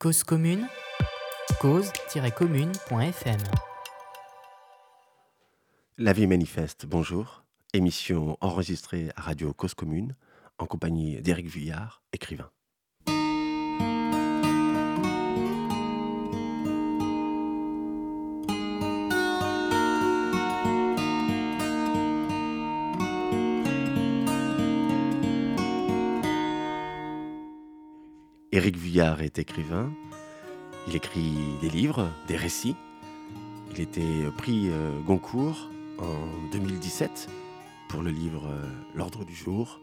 Cause commune, cause-commune.fm. La vie manifeste, bonjour. Émission enregistrée à Radio Cause Commune en compagnie d'Éric Vuillard, écrivain. Éric Vuillard est écrivain. Il écrit des livres, des récits. Il était pris euh, Goncourt en 2017 pour le livre euh, L'ordre du jour.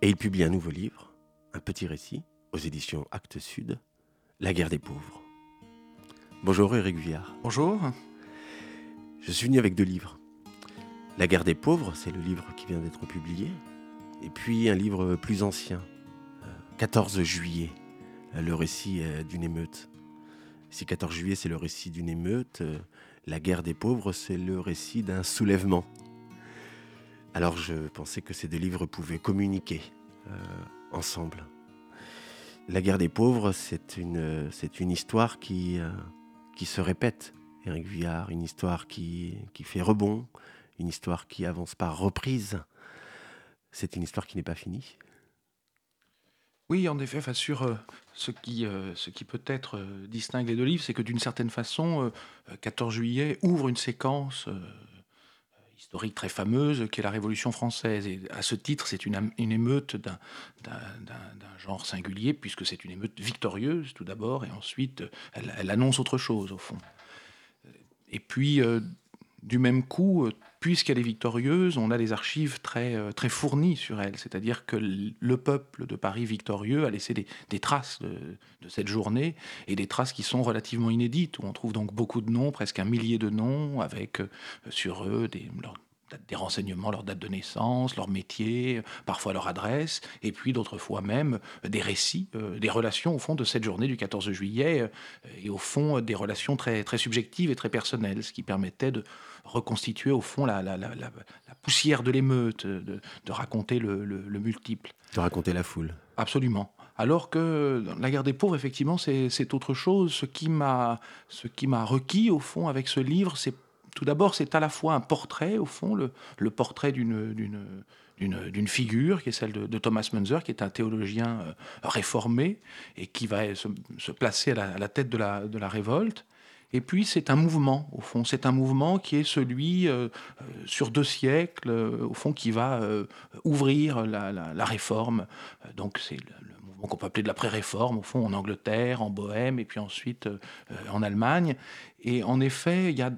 Et il publie un nouveau livre, un petit récit, aux éditions Actes Sud, La guerre des pauvres. Bonjour Éric Vuillard. Bonjour. Je suis venu avec deux livres. La guerre des pauvres, c'est le livre qui vient d'être publié. Et puis un livre plus ancien, 14 juillet, euh, le récit euh, d'une émeute. Si 14 juillet, c'est le récit d'une émeute, euh, la guerre des pauvres, c'est le récit d'un soulèvement. Alors je pensais que ces deux livres pouvaient communiquer ensemble. La guerre des pauvres, c'est une, histoire qui, se répète, Éric Vuillard, une histoire qui, qui fait rebond, une histoire qui avance par reprise. C'est une histoire qui n'est pas finie. Oui, en effet, enfin, sur euh, ce, qui, euh, peut-être euh, distingue les deux livres, c'est que d'une certaine façon, 14 juillet ouvre une séquence historique très fameuse qui est la Révolution française. Et à ce titre, c'est une, émeute d'un genre singulier, puisque c'est une émeute victorieuse tout d'abord, et ensuite elle, annonce autre chose au fond. Du même coup, euh, puisqu'elle est victorieuse, on a des archives très, euh, très fournies sur elle. C'est-à-dire que le peuple de Paris victorieux a laissé des, traces de, cette journée, et des traces qui sont relativement inédites, où on trouve donc beaucoup de noms, presque un millier de noms, avec euh, sur eux des, des renseignements, leur date de naissance, leur métier, parfois leur adresse, et puis d'autres fois même euh, des récits, euh, des relations au fond de cette journée du 14 juillet, euh, et au fond des relations très, très subjectives et très personnelles, ce qui permettait de reconstituer au fond la, la, la, la poussière de l'émeute, de, de, raconter le, le, multiple. De raconter la foule. Absolument. Alors que la guerre des pauvres, effectivement, c'est autre chose. Ce qui m'a requis, au fond, avec ce livre, c'est tout d'abord, c'est à la fois un portrait, au fond, le, portrait d'une figure, qui est celle de, Thomas Munzer, qui est un théologien euh, réformé et qui va se, placer à la, tête de la, révolte. Et puis c'est un mouvement, au fond, c'est un mouvement qui est celui, euh, euh, sur deux siècles, au fond, qui va ouvrir la, réforme. Donc c'est le, mouvement qu'on peut appeler de la pré-réforme, au fond, en Angleterre, en Bohème, et puis ensuite en Allemagne. Et en effet, il y a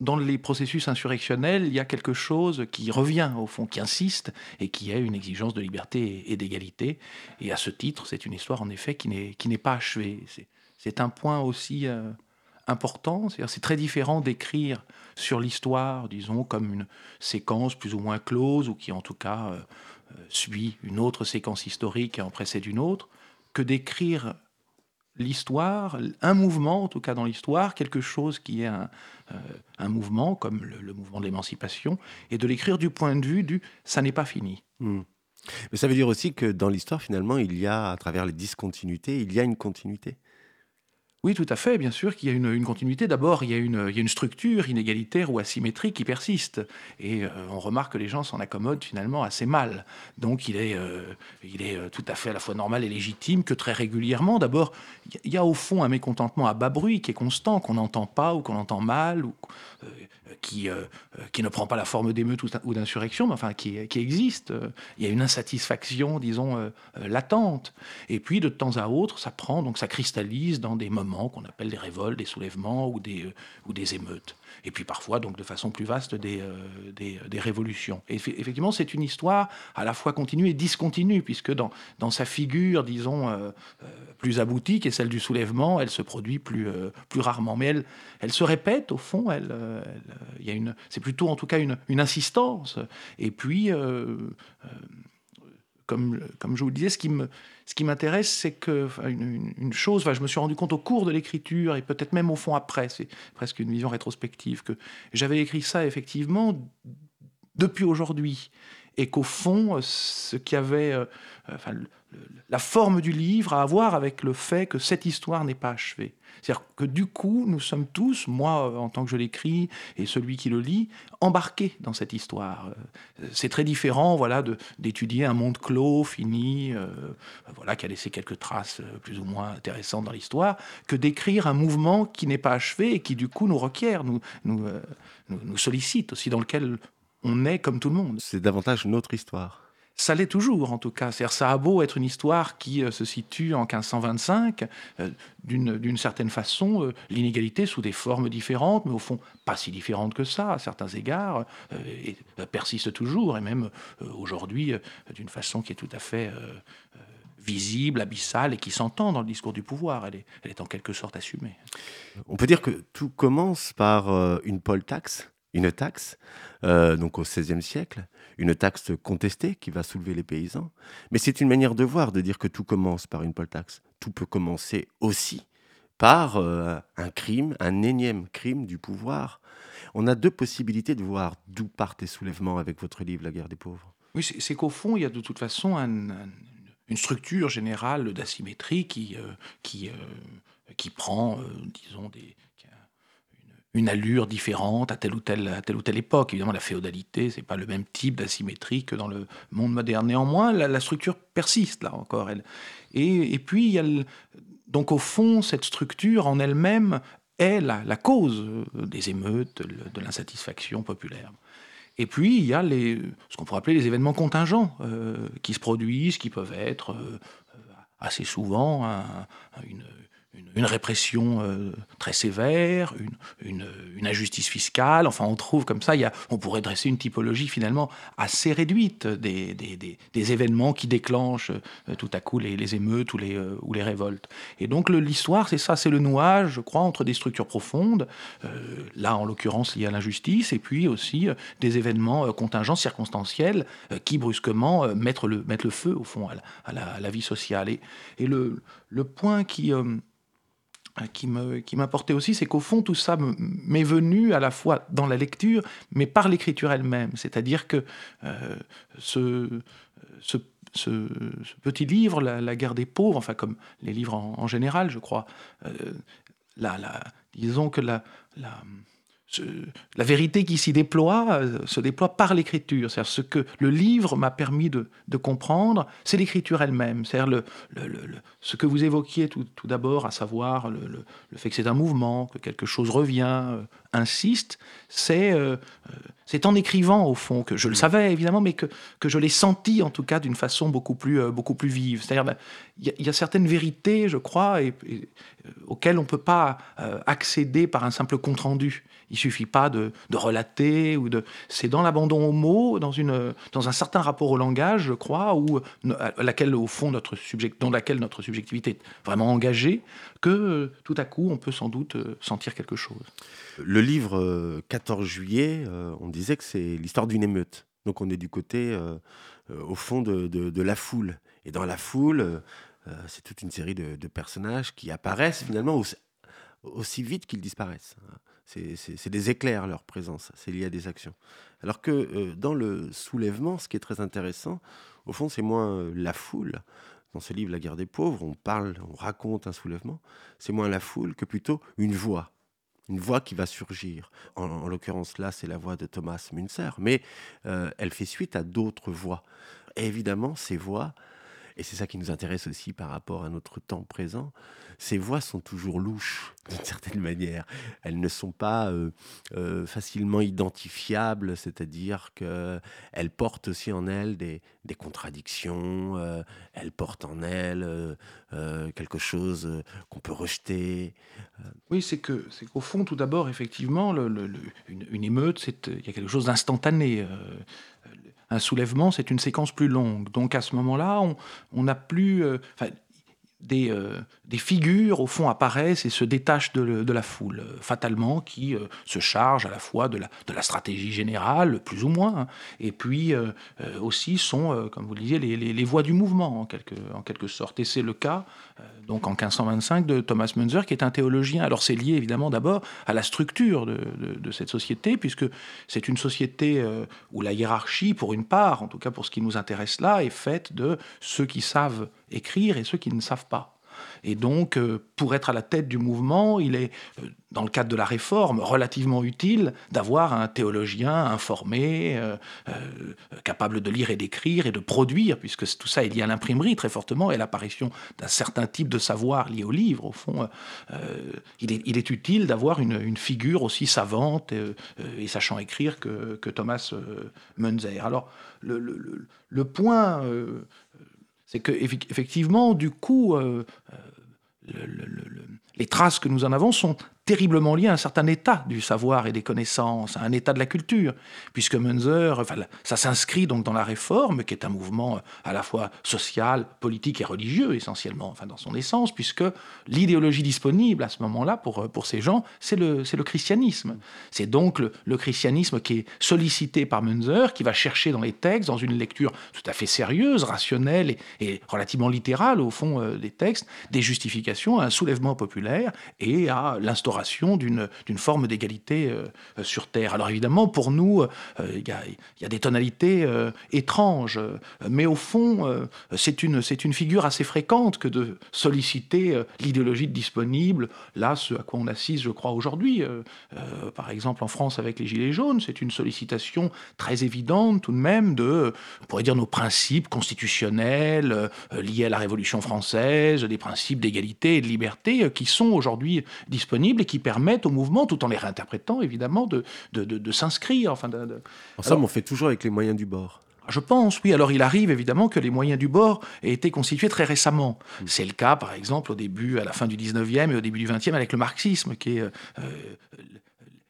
dans les processus insurrectionnels, il y a quelque chose qui revient au fond, qui insiste et qui est une exigence de liberté et d'égalité. Et à ce titre, c'est une histoire en effet qui n'est pas achevée. C'est un point aussi euh, important. C'est très différent d'écrire sur l'histoire, disons, comme une séquence plus ou moins close ou qui en tout cas euh, euh, suit une autre séquence historique et en précède une autre, que d'écrire l'histoire, un mouvement en tout cas dans l'histoire, quelque chose qui est un, euh, mouvement comme le, mouvement de l'émancipation, et de l'écrire du point de vue du ça n'est pas fini. Hmm. Mais ça veut dire aussi que dans l'histoire, finalement, il y a, à travers les discontinuités, il y a une continuité. Oui, tout à fait, bien sûr qu'il y a une, continuité. D'abord, il, y a une structure inégalitaire ou asymétrique qui persiste. Et euh, on remarque que les gens s'en accommodent finalement assez mal. Donc il est, euh, il est euh, tout à fait à la fois normal et légitime que très régulièrement, d'abord, il y a au fond un mécontentement à bas bruit qui est constant, qu'on n'entend pas ou qu'on entend mal, ou qui, qui ne prend pas la forme d'émeute ou d'insurrection, mais enfin qui, qui existe. Il y a une insatisfaction, disons, latente. Et puis de temps à autre, ça prend, donc ça cristallise dans des moments qu'on appelle des révoltes, des soulèvements ou des, euh, ou des émeutes. Et puis parfois, donc de façon plus vaste, des, euh, des, des, révolutions. Effectivement, c'est une histoire à la fois continue et discontinue, puisque dans, dans sa figure, disons, euh, plus aboutie, qui est celle du soulèvement, elle se produit plus, plus rarement. Mais elle, elle se répète, au fond, elle, une, c'est plutôt en tout cas une, une insistance. Et puis, comme, je vous le disais, ce qui m'intéresse, c'est que une, chose, je me suis rendu compte au cours de l'écriture et peut-être même au fond après, c'est presque une vision rétrospective, que j'avais écrit ça effectivement depuis aujourd'hui. Et qu'au fond, ce qui avait, euh, la forme du livre a à voir avec le fait que cette histoire n'est pas achevée. C'est-à-dire que du coup, nous sommes tous, moi en tant que je l'écris et celui qui le lit, embarqués dans cette histoire. Euh, c'est très différent, voilà, d'étudier un monde clos, fini, euh, voilà, qui a laissé quelques traces euh, plus ou moins intéressantes dans l'histoire, que d'écrire un mouvement qui n'est pas achevé et qui du coup nous requiert, nous, nous, nous sollicite aussi, dans lequel on est comme tout le monde. C'est davantage notre histoire ça l'est toujours en tout cas. ça a beau être une histoire qui euh, se situe en 1525, euh, d'une certaine façon, euh, l'inégalité sous des formes différentes, mais au fond pas si différentes que ça à certains égards, persiste toujours, et même aujourd'hui d'une façon qui est tout à fait visible, abyssale, et qui s'entend dans le discours du pouvoir. Elle est, elle est en quelque sorte assumée. On peut dire que tout commence par une poll taxe? Une taxe, euh, donc au XVIe siècle, une taxe contestée qui va soulever les paysans. Mais c'est une manière de voir, de dire que tout commence par une poll taxe. Tout peut commencer aussi par euh, un crime, un énième crime du pouvoir. On a deux possibilités de voir d'où partent les soulèvements avec votre livre La guerre des pauvres. Oui, c'est qu'au fond, il y a de toute façon une structure générale d'asymétrie qui, euh, qui, qui prend, disons, des, une allure différente à telle ou telle, telle ou telle époque. Évidemment, la féodalité, c'est pas le même type d'asymétrie que dans le monde moderne. Néanmoins, la, structure persiste là encore. Elle. Et, et puis, il y a donc au fond, cette structure en elle-même est la, cause des émeutes, de, l'insatisfaction populaire. Et puis, il y a les, ce qu'on pourrait appeler les événements contingents euh, qui se produisent, qui peuvent être euh, assez souvent une, une, répression euh, très sévère, une, une, injustice fiscale. Enfin, on trouve comme ça, il y a, on pourrait dresser une typologie finalement assez réduite des, des, des, événements qui déclenchent euh, tout à coup les, émeutes ou les, euh, ou les révoltes. Et donc l'histoire, c'est ça, c'est le nouage, je crois, entre des structures profondes, là en l'occurrence liées à l'injustice, et puis aussi des événements contingents, circonstanciels, qui brusquement mettent le, mettent le feu, au fond, à la, à la, vie sociale. Et, et le, le point qui qui me qui m'apportait aussi, c'est qu'au fond tout ça m'est venu à la fois dans la lecture, mais par l'écriture elle-même. C'est-à-dire que euh, ce, ce, petit livre, la, guerre des pauvres, enfin comme les livres en, général, je crois, euh, disons que la, la vérité qui s'y déploie euh, se déploie par l'écriture. C'est-à-dire ce que le livre m'a permis de, comprendre, c'est l'écriture elle-même. C'est-à-dire le, ce que vous évoquiez tout, d'abord, à savoir le, fait que c'est un mouvement, que quelque chose revient, euh, insiste, c'est euh, c'est en écrivant au fond que je le savais évidemment, mais que, que je l'ai senti en tout cas d'une façon beaucoup plus, beaucoup plus vive. C'est-à-dire ben, il y, a certaines vérités, je crois, et, auxquelles on ne peut pas accéder par un simple compte rendu. Il suffit pas de, relater ou de. C'est dans l'abandon au mot, dans une, dans un certain rapport au langage, je crois, ou laquelle au fond notre subject, dans laquelle notre subjectivité est vraiment engagée, que euh, tout à coup on peut sans doute euh, sentir quelque chose. Le livre 14 euh, juillet, on disait que c'est l'histoire d'une émeute. Donc on est du côté, au fond, de, de, la foule. Et dans la foule, c'est toute une série de, de, personnages qui apparaissent finalement aussi vite qu'ils disparaissent. C'est des éclairs, leur présence. C'est lié à des actions. Alors que euh, dans le soulèvement, ce qui est très intéressant, au fond, c'est moins euh, la foule. Dans ce livre, La guerre des pauvres, on parle, on raconte un soulèvement. C'est moins la foule que plutôt une voix. Une voix qui va surgir. En, l'occurrence, là, c'est la voix de Thomas Münzer, mais euh, elle fait suite à d'autres voix. Évidemment, ces voix, et c'est ça qui nous intéresse aussi par rapport à notre temps présent, ces voix sont toujours louches d'une certaine manière. Elles ne sont pas euh, euh, facilement identifiables, c'est-à-dire qu'elles portent aussi en elles des, contradictions, euh, elles portent en elles quelque chose qu'on peut rejeter. Oui, c'est que c'est qu'au fond, tout d'abord, effectivement, une, émeute, il y a quelque chose d'instantané un soulèvement, c'est une séquence plus longue. Donc à ce moment-là, on n'a plus des, euh, des, figures, au fond, apparaissent et se détachent de, la foule, euh, fatalement, qui euh, se chargent à la fois de la, stratégie générale, plus ou moins, hein, et puis aussi sont, comme vous le disiez, les, les, voix du mouvement, en quelque, en quelque sorte. Et c'est le cas, donc en 1525, de Thomas Munzer, qui est un théologien. Alors c'est lié, évidemment, d'abord à la structure de, de, cette société, puisque c'est une société où la hiérarchie, pour une part, en tout cas pour ce qui nous intéresse là, est faite de ceux qui savent écrire et ceux qui ne savent pas. Et donc, euh, pour être à la tête du mouvement, il est, euh, dans le cadre de la réforme, relativement utile d'avoir un théologien informé, euh, capable de lire et d'écrire et de produire, puisque tout ça est lié à l'imprimerie très fortement et l'apparition d'un certain type de savoir lié au livre. Au fond, il est, utile d'avoir une, figure aussi savante et sachant écrire que, Thomas Munzer. Alors, le point c'est que effectivement, du coup, euh, euh, les traces que nous en avons sont terriblement lié à un certain état du savoir et des connaissances, à un état de la culture, puisque Munzer, ça s'inscrit donc dans la réforme, qui est un mouvement euh, à la fois social, politique et religieux essentiellement, enfin dans son essence, puisque l'idéologie disponible à ce moment-là pour, euh, pour ces gens, c'est le, le christianisme. C'est donc le, christianisme qui est sollicité par Munzer, qui va chercher dans les textes, dans une lecture tout à fait sérieuse, rationnelle et, relativement littérale au fond euh, des textes, des justifications à un soulèvement populaire et à l'instauration d'une forme d'égalité euh, euh, sur Terre. Alors évidemment, pour nous, euh, il y, a des tonalités étranges, mais au fond, c'est une, une figure assez fréquente que de solliciter l'idéologie disponible, là, ce à quoi on assiste, je crois, aujourd'hui. par exemple, en France, avec les Gilets jaunes, c'est une sollicitation très évidente tout de même de, on pourrait dire, nos principes constitutionnels liés à la Révolution française, des principes d'égalité et de liberté qui sont aujourd'hui disponibles qui permettent au mouvement, tout en les réinterprétant évidemment, de, de, s'inscrire. Enfin, en somme, on fait toujours avec les moyens du bord. Je pense, oui. Alors il arrive évidemment que les moyens du bord aient été constitués très récemment. Mm. C'est le cas, par exemple, au début, à la fin du 19e et au début du 20e avec le marxisme, qui est euh,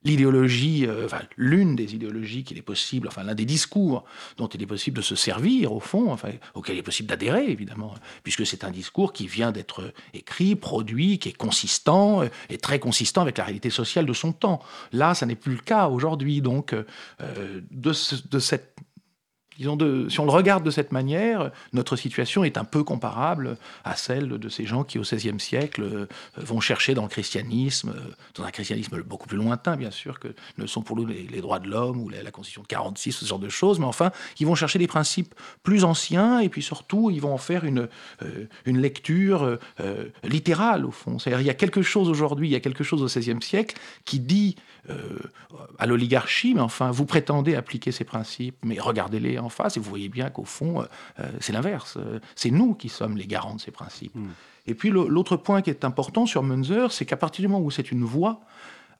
l'idéologie, euh, l'une des idéologies qu'il est possible, enfin l'un des discours dont il est possible de se servir au fond, enfin, auquel il est possible d'adhérer évidemment, puisque c'est un discours qui vient d'être écrit, produit, qui est consistant euh, et très consistant avec la réalité sociale de son temps. Là, ça n'est plus le cas aujourd'hui, donc euh, de cette Disons de, si on le regarde de cette manière, notre situation est un peu comparable à celle de ces gens qui, au XVIe siècle, euh, vont chercher dans le christianisme, euh, dans un christianisme beaucoup plus lointain, bien sûr, que ne sont pour nous les, droits de l'homme ou la, Constitution de 46, ce genre de choses, mais enfin, ils vont chercher des principes plus anciens et puis surtout, ils vont en faire une, euh, lecture littérale, au fond. C'est-à-dire, il y a quelque chose aujourd'hui, il y a quelque chose au XVIe siècle qui dit à l'oligarchie, mais enfin, vous prétendez appliquer ces principes, mais regardez-les en face et vous voyez bien qu'au fond, euh, euh, c'est l'inverse. C'est nous qui sommes les garants de ces principes. Hmm. Et puis l'autre point qui est important sur Munzer, c'est qu'à partir du moment où c'est une voix,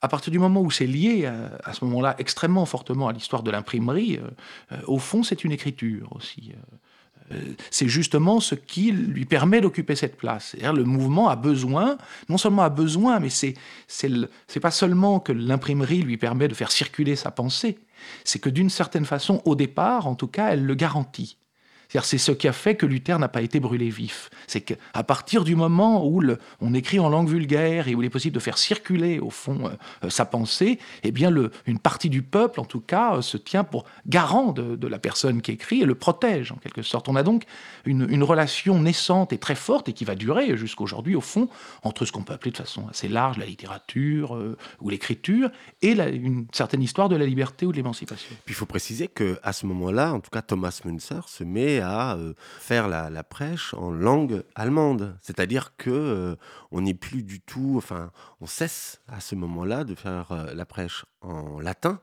à partir du moment où c'est lié à, ce moment-là extrêmement fortement à l'histoire de l'imprimerie, euh, au fond, c'est une écriture aussi. c'est justement ce qui lui permet d'occuper cette place. Le mouvement a besoin, non seulement a besoin, mais c'est c'est pas seulement que l'imprimerie lui permet de faire circuler sa pensée, c'est que d'une certaine façon, au départ, en tout cas, elle le garantit c'est ce qui a fait que Luther n'a pas été brûlé vif. C'est qu'à partir du moment où on écrit en langue vulgaire et où il est possible de faire circuler au fond euh, sa pensée, eh bien une partie du peuple, en tout cas, euh, se tient pour garant de, la personne qui écrit et le protège en quelque sorte. On a donc une, relation naissante et très forte et qui va durer jusqu'aujourd'hui au fond entre ce qu'on peut appeler de façon assez large la littérature euh, ou l'écriture et une certaine histoire de la liberté ou de l'émancipation. Puis il faut préciser que à ce moment-là, en tout cas, Thomas Münzer se met à euh, faire la, prêche en langue allemande. C'est-à-dire que euh, on n'est plus du tout, enfin, on cesse à ce moment-là de faire euh, la prêche en latin.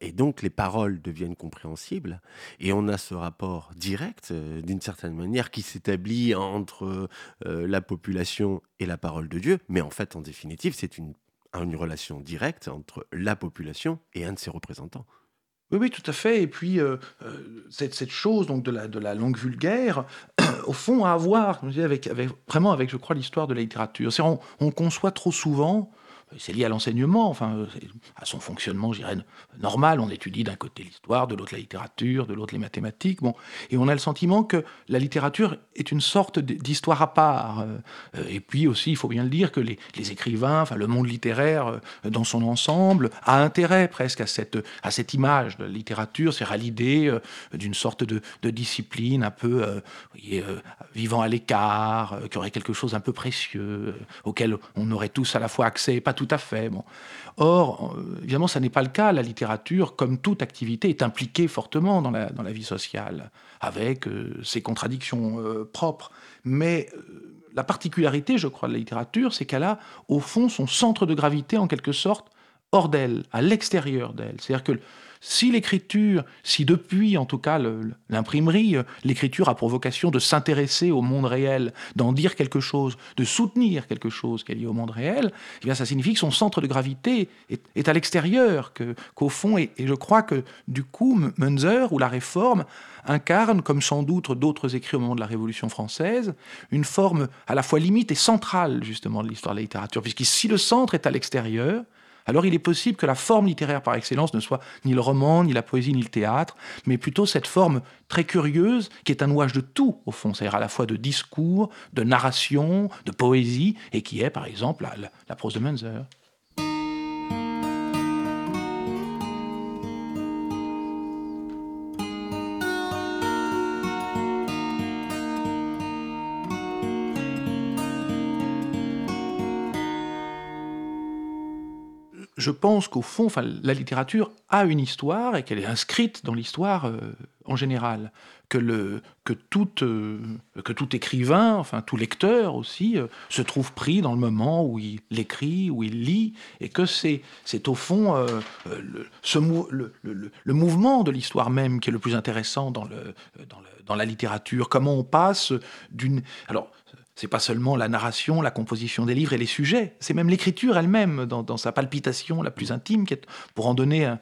et donc les paroles deviennent compréhensibles et on a ce rapport direct d'une certaine manière qui s'établit entre la population et la parole de Dieu, mais en fait en définitive c'est une relation directe entre la population et un de ses représentants. Oui, oui, tout à fait. Et puis, euh, euh, cette, cette, chose donc de la, de la langue vulgaire, au fond, à avoir avec, avec, vraiment avec, je crois, l'histoire de la littérature. On, on, conçoit trop souvent c'est lié à l'enseignement, enfin, à son fonctionnement, je dirais, normal. On étudie d'un côté l'histoire, de l'autre la littérature, de l'autre les mathématiques. Bon, et on a le sentiment que la littérature est une sorte d'histoire à part. Euh, et puis aussi, il faut bien le dire, que les, écrivains, enfin, le monde littéraire euh, dans son ensemble, a intérêt presque à cette, à cette image de la littérature, c'est à l'idée euh, d'une sorte de, discipline un peu vivant à l'écart, qui aurait quelque chose un peu précieux, auquel on aurait tous à la fois accès, pas tout à fait. Bon. Or, euh, évidemment, ça n'est pas le cas. La littérature, comme toute activité, est impliquée fortement dans la, dans la vie sociale, avec euh, ses contradictions euh, propres. Mais la particularité, je crois, de la littérature, c'est qu'elle a, au fond, son centre de gravité, en quelque sorte, hors d'elle, à l'extérieur d'elle. C'est-à-dire que si l'écriture, si depuis en tout cas l'imprimerie, euh, l'écriture a pour vocation de s'intéresser au monde réel, d'en dire quelque chose, de soutenir quelque chose qui est lié au monde réel, eh bien ça signifie que son centre de gravité est, à l'extérieur, qu'au fond, et, je crois que du coup, Munzer ou la Réforme incarne, comme sans doute d'autres écrits au moment de la Révolution française, une forme à la fois limite et centrale justement de l'histoire de la littérature, puisque si le centre est à l'extérieur, alors il est possible que la forme littéraire par excellence ne soit ni le roman, ni la poésie, ni le théâtre, mais plutôt cette forme très curieuse qui est un nouage de tout, au fond, c'est-à-dire à la fois de discours, de narration, de poésie, et qui est par exemple la, prose de Munzer. Je pense qu'au fond, la littérature a une histoire et qu'elle est inscrite dans l'histoire euh, en général. Que, le, que, tout, euh, que tout écrivain, enfin tout lecteur aussi, euh, se trouve pris dans le moment où il l'écrit, où il lit, et que c'est, au fond le, mouvement de l'histoire même qui est le plus intéressant dans, le, dans la littérature. Comment on passe d'une... Alors, c'est pas seulement la narration, la composition des livres et les sujets, c'est même l'écriture elle-même dans, sa palpitation la plus intime. Pour en donner euh,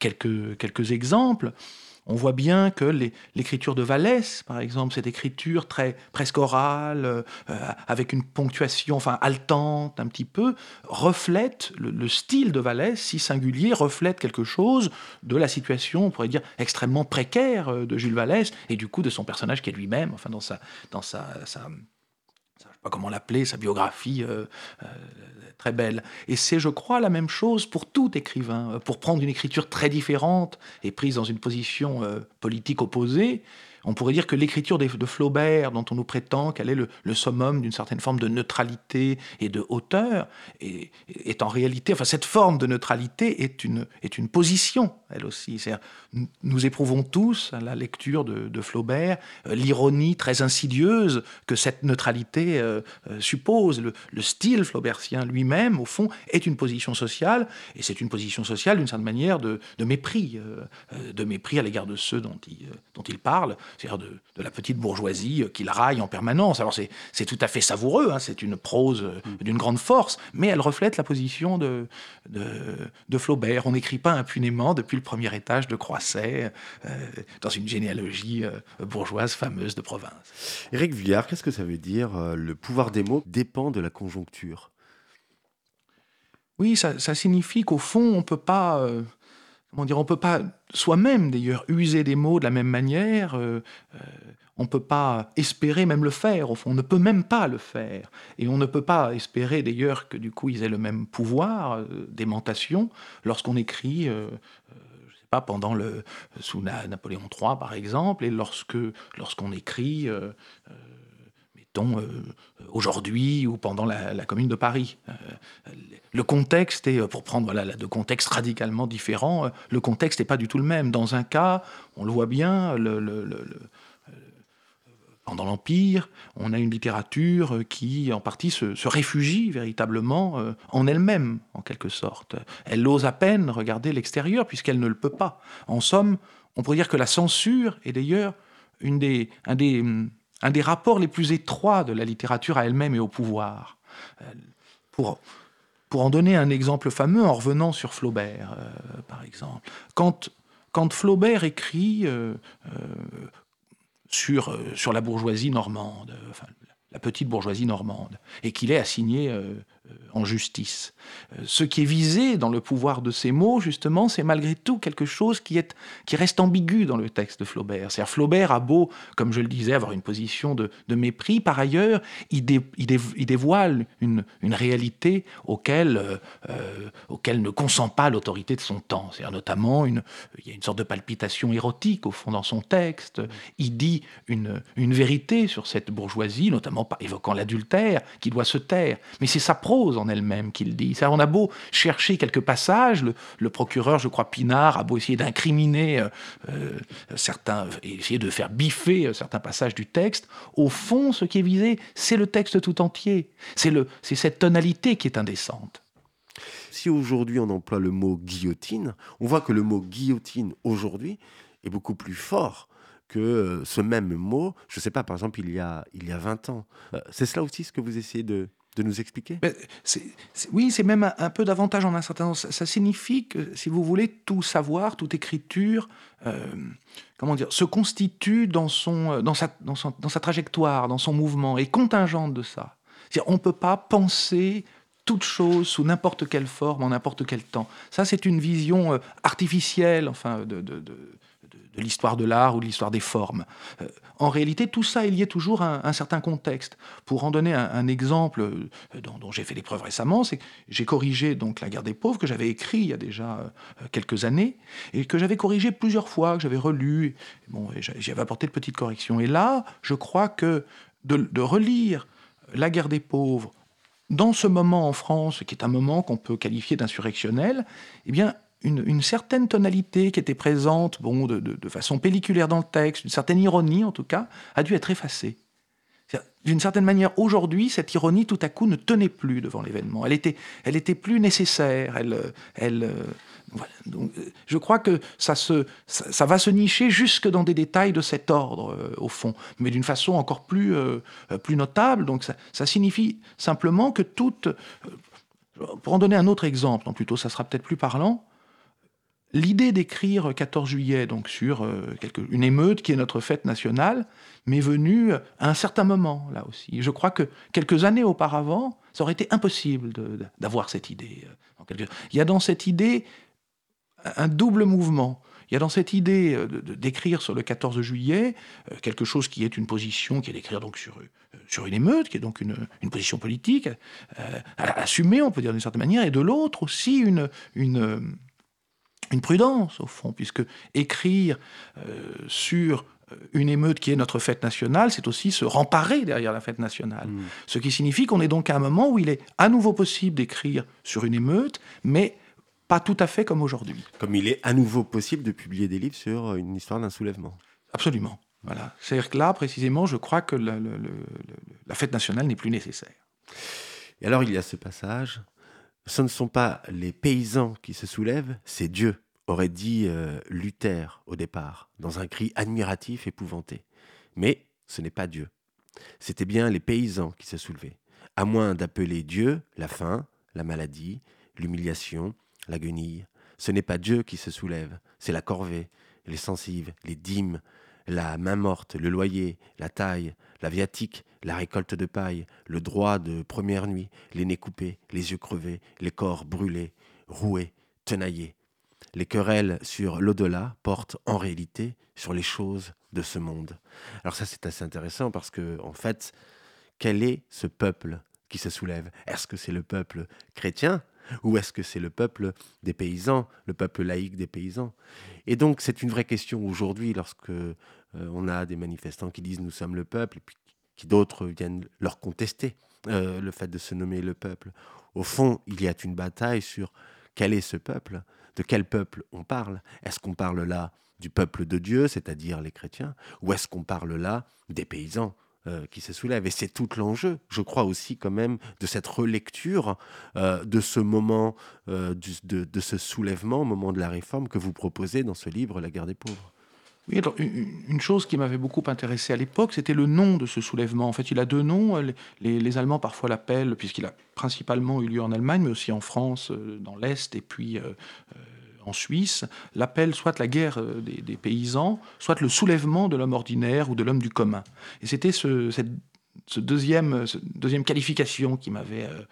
quelques, quelques exemples, on voit bien que l'écriture de Vallès, par exemple, cette écriture très presque orale, euh, avec une ponctuation enfin haletante un petit peu, reflète le, style de Vallès, si singulier, reflète quelque chose de la situation, on pourrait dire extrêmement précaire euh, de Jules Vallès et du coup de son personnage qui est lui-même, enfin dans sa dans sa comment l'appeler, sa biographie euh, euh, très belle. Et c'est, je crois, la même chose pour tout écrivain. Pour prendre une écriture très différente et prise dans une position euh, politique opposée, on pourrait dire que l'écriture de Flaubert, dont on nous prétend qu'elle est le, summum d'une certaine forme de neutralité et de hauteur, est, en réalité, enfin cette forme de neutralité est une, est une position, elle aussi. Nous éprouvons tous à la lecture de, Flaubert euh, l'ironie très insidieuse que cette neutralité euh, euh, suppose. Le, style flaubertien lui-même, au fond, est une position sociale, et c'est une position sociale d'une certaine manière de, mépris, de mépris à l'égard de ceux dont il, dont il parle, c'est-à-dire de, la petite bourgeoisie qu'il raille en permanence. Alors c'est tout à fait savoureux, hein, c'est une prose mm. d'une grande force, mais elle reflète la position de, de, Flaubert. On n'écrit pas impunément depuis le premier étage de Croisset, euh, dans une généalogie euh, bourgeoise fameuse de province. Éric Vuillard, qu'est-ce que ça veut dire euh, Le pouvoir des mots dépend de la conjoncture? Oui, ça, signifie qu'au fond, on peut pas comment dire, on peut pas soi-même d'ailleurs user des mots de la même manière. Euh, euh, on ne peut pas espérer même le faire, au fond, on ne peut même pas le faire. Et on ne peut pas espérer d'ailleurs que du coup ils aient le même pouvoir euh, d'aimantation lorsqu'on écrit, je sais pas, pendant le, sous Napoléon III par exemple, et lorsqu'on écrit euh, aujourd'hui ou pendant la, Commune de Paris. Euh, le contexte est, pour prendre voilà, deux contextes radicalement différents, euh, le contexte n'est pas du tout le même. Dans un cas, on le voit bien, pendant l'Empire, on a une littérature qui, en partie, se, réfugie véritablement en elle-même, en quelque sorte. Elle ose à peine regarder l'extérieur, puisqu'elle ne le peut pas. En somme, on pourrait dire que la censure est d'ailleurs une des, un des hum, un des rapports les plus étroits de la littérature à elle-même et au pouvoir. Euh, pour, en donner un exemple fameux, en revenant sur Flaubert, euh, par exemple, quand, Flaubert écrit euh, sur, la bourgeoisie normande, la petite bourgeoisie normande, et qu'il est assigné en justice. Euh, ce qui est visé dans le pouvoir de ces mots, justement, c'est malgré tout quelque chose qui, est, qui reste ambigu dans le texte de Flaubert. C'est-à-dire Flaubert a beau, comme je le disais, avoir une position de, mépris, par ailleurs, il, il, dévoile une, une, réalité auquel, euh, auquel ne consent pas l'autorité de son temps. C'est-à-dire notamment, une, il y a une sorte de palpitation érotique au fond dans son texte. Il dit une, une vérité sur cette bourgeoisie, notamment par évoquant l'adultère, qui doit se taire. Mais c'est sa propre en elle-même qu'il dit. Ça, on a beau chercher quelques passages, le, procureur, je crois, Pinard, a beau essayer d'incriminer euh, euh, certains, essayer de faire biffer euh, certains passages du texte, au fond, ce qui est visé, c'est le texte tout entier. C'est cette tonalité qui est indécente. Si aujourd'hui on emploie le mot guillotine, on voit que le mot guillotine aujourd'hui est beaucoup plus fort que euh, ce même mot, je ne sais pas, par exemple, il y a, il y a 20 ans. C'est cela aussi ce que vous essayez de, de nous expliquer? Oui, c'est même un, peu davantage en un certain sens. Ça, signifie que, si vous voulez, tout savoir, toute écriture, euh, comment dire, se constitue dans, son, dans, sa, dans, sa trajectoire, dans son mouvement, et contingente de ça. On ne peut pas penser toute chose sous n'importe quelle forme, en n'importe quel temps. Ça, c'est une vision artificielle, enfin, de l'histoire de l'art ou de l'histoire des formes. Euh, en réalité, tout ça est lié toujours à un, certain contexte. Pour en donner un, exemple euh, dont, j'ai fait les preuves récemment, c'est que j'ai corrigé donc La guerre des pauvres, que j'avais écrit il y a déjà euh, quelques années, et que j'avais corrigé plusieurs fois, que j'avais relu, bon, j'y avais apporté de petites corrections. Et là, je crois que de, de relire La guerre des pauvres, dans ce moment en France, qui est un moment qu'on peut qualifier d'insurrectionnel, eh bien, une, certaine tonalité qui était présente bon, de, façon pelliculaire dans le texte, une certaine ironie en tout cas, a dû être effacée. D'une certaine manière, aujourd'hui, cette ironie tout à coup ne tenait plus devant l'événement. Elle était, elle était plus nécessaire. Elle, elle, Donc, je crois que ça, se, ça, va se nicher jusque dans des détails de cet ordre, euh, au fond, mais d'une façon encore plus, euh, plus notable. Donc ça, ça, signifie simplement que toute... Euh, pour en donner un autre exemple, non, plutôt ça sera peut-être plus parlant, L'idée d'écrire 14 juillet donc sur euh, une émeute qui est notre fête nationale m'est venue à un certain moment là aussi. Je crois que quelques années auparavant, ça aurait été impossible d'avoir cette idée. Euh, Il y a dans cette idée un double mouvement. Il y a dans cette idée euh, d'écrire sur le 14 juillet quelque chose qui est une position, qui est d'écrire donc sur, une émeute, qui est donc une, position politique, assumée, on peut dire d'une certaine manière, et de l'autre aussi une une prudence, au fond, puisque écrire euh, sur euh, une émeute qui est notre fête nationale, c'est aussi se remparer derrière la fête nationale. Mm. Ce qui signifie qu'on est donc à un moment où il est à nouveau possible d'écrire sur une émeute, mais pas tout à fait comme aujourd'hui. Comme il est à nouveau possible de publier des livres sur une histoire d'un soulèvement. Absolument. Voilà. C'est-à-dire que là, précisément, je crois que la, la fête nationale n'est plus nécessaire. Et alors, il y a ce passage ce ne sont pas les paysans qui se soulèvent, c'est Dieu, aurait dit euh, Luther au départ, dans un cri admiratif épouvanté. Mais ce n'est pas Dieu. C'était bien les paysans qui se soulevaient, à moins d'appeler Dieu la faim, la maladie, l'humiliation, la guenille. Ce n'est pas Dieu qui se soulève, c'est la corvée, les sensives, les dîmes, la main morte, le loyer, la taille, la viatique, la récolte de paille, le droit de première nuit, les nez coupés, les yeux crevés, les corps brûlés, roués, tenaillés. Les querelles sur l'au-delà portent en réalité sur les choses de ce monde. Alors ça c'est assez intéressant parce que en fait, quel est ce peuple qui se soulève? Est-ce que c'est le peuple chrétien ou est-ce que c'est le peuple des paysans, le peuple laïque des paysans? Et donc c'est une vraie question aujourd'hui lorsque euh, on a des manifestants qui disent nous sommes le peuple, et puis qui d'autres viennent leur contester euh, le fait de se nommer le peuple. Au fond, il y a une bataille sur quel est ce peuple, de quel peuple on parle. Est-ce qu'on parle là du peuple de Dieu, c'est-à-dire les chrétiens, ou est-ce qu'on parle là des paysans euh, qui se soulève. Et c'est tout l'enjeu, je crois aussi quand même, de cette relecture de ce moment, de, ce soulèvement au moment de la réforme que vous proposez dans ce livre, La guerre des pauvres. Oui, alors, une chose qui m'avait beaucoup intéressé à l'époque, c'était le nom de ce soulèvement. En fait, il a deux noms. Les, les Allemands parfois l'appellent, puisqu'il a principalement eu lieu en Allemagne, mais aussi en France, dans l'Est, et puis en Suisse, l'appelle soit la guerre euh, des, paysans, soit le soulèvement de l'homme ordinaire ou de l'homme du commun. Et c'était ce, cette ce deuxième, qualification qui m'avait euh,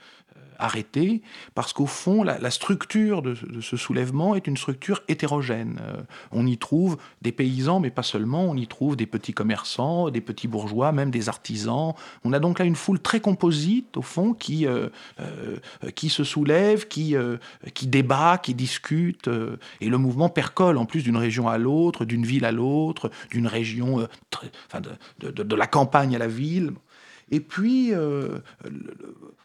arrêté, parce qu'au fond, la, structure de, ce soulèvement est une structure hétérogène. Euh, on y trouve des paysans, mais pas seulement, on y trouve des petits commerçants, des petits bourgeois, même des artisans. On a donc là une foule très composite, au fond, qui, euh, euh, qui se soulève, qui, qui débat, qui discute, et le mouvement percole en plus d'une région à l'autre, d'une ville à l'autre, d'une région, enfin de, de, de, la campagne à la ville. Et puis,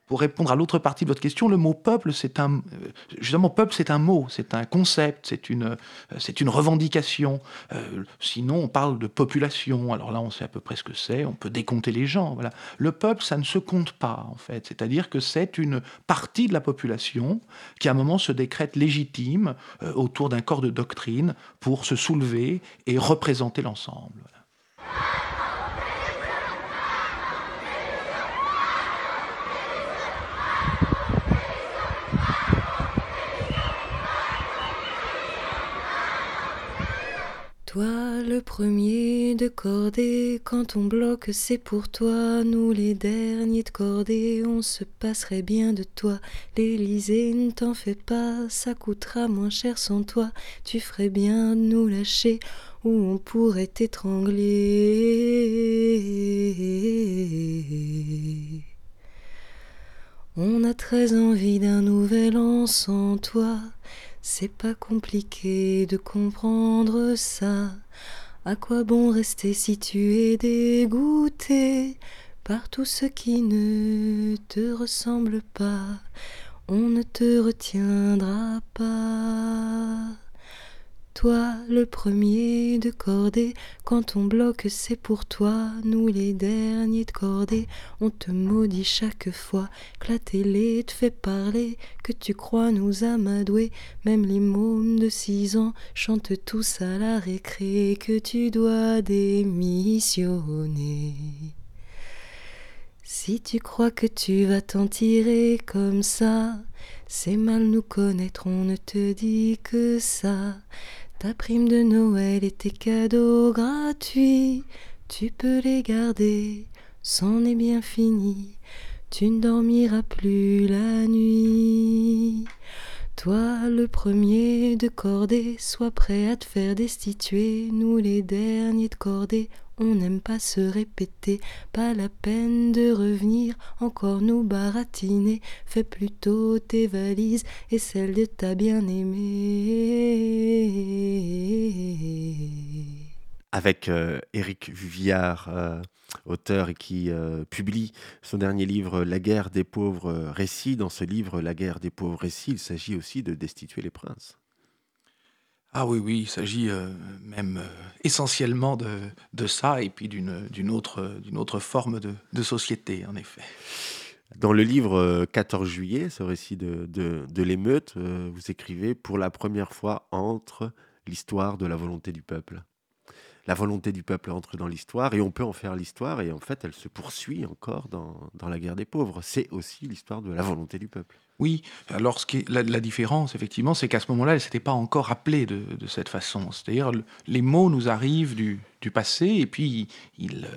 pour répondre à l'autre partie de votre question, le mot peuple, c'est un, euh, justement, peuple, c'est un mot, c'est un concept, c'est une, euh, c'est une revendication. Euh, sinon, on parle de population. Alors là, on sait à peu près ce que c'est. On peut décompter les gens. Voilà. Le peuple, ça ne se compte pas, en fait. C'est-à-dire que c'est une partie de la population qui, à un moment, se décrète légitime autour d'un corps de doctrine pour se soulever et représenter l'ensemble. Toi le premier de cordée, quand on bloque c'est pour toi, nous les derniers de cordée, on se passerait bien de toi. L'Élysée ne t'en fais pas, ça coûtera moins cher sans toi, tu ferais bien de nous lâcher ou on pourrait t'étrangler. On a très envie d'un nouvel an sans toi. C'est pas compliqué de comprendre ça. À quoi bon rester si tu es dégoûté par tout ce qui ne te ressemble pas? On ne te retiendra pas. Toi, le premier de cordée, quand on bloque, c'est pour toi. Nous, les derniers de cordée, on te maudit chaque fois que la télé te fait parler, que tu crois nous amadouer. Même les mômes de six ans chantent tous à la récré que tu dois démissionner. Si tu crois que tu vas t'en tirer comme ça, c'est mal nous connaître, on ne te dit que ça. Ta prime de Noël et tes cadeaux gratuits, tu peux les garder, c'en est bien fini, tu ne dormiras plus la nuit. Toi, le premier de cordée, sois prêt à te faire destituer, nous les derniers de cordée, on n'aime pas se répéter, pas la peine de revenir, encore nous baratiner, fais plutôt tes valises et celles de ta bien-aimée. Avec euh, Éric Vivillard, euh, auteur qui euh, publie son dernier livre La guerre des pauvres récits. Dans ce livre, La guerre des pauvres récits, il s'agit aussi de destituer les princes. Ah oui, oui, il s'agit euh, même euh, essentiellement de, ça et puis d'une autre, autre forme de, de, société, en effet. Dans le livre 14 juillet, ce récit de, de l'émeute, euh, vous écrivez pour la première fois entre l'histoire de la volonté du peuple. La volonté du peuple entre dans l'histoire et on peut en faire l'histoire et en fait elle se poursuit encore dans, dans la guerre des pauvres. C'est aussi l'histoire de la volonté du peuple. Oui, alors ce qui la, différence, effectivement, c'est qu'à ce moment-là, elle ne s'était pas encore appelée de, cette façon. C'est-à-dire, les mots nous arrivent du, passé et puis ils,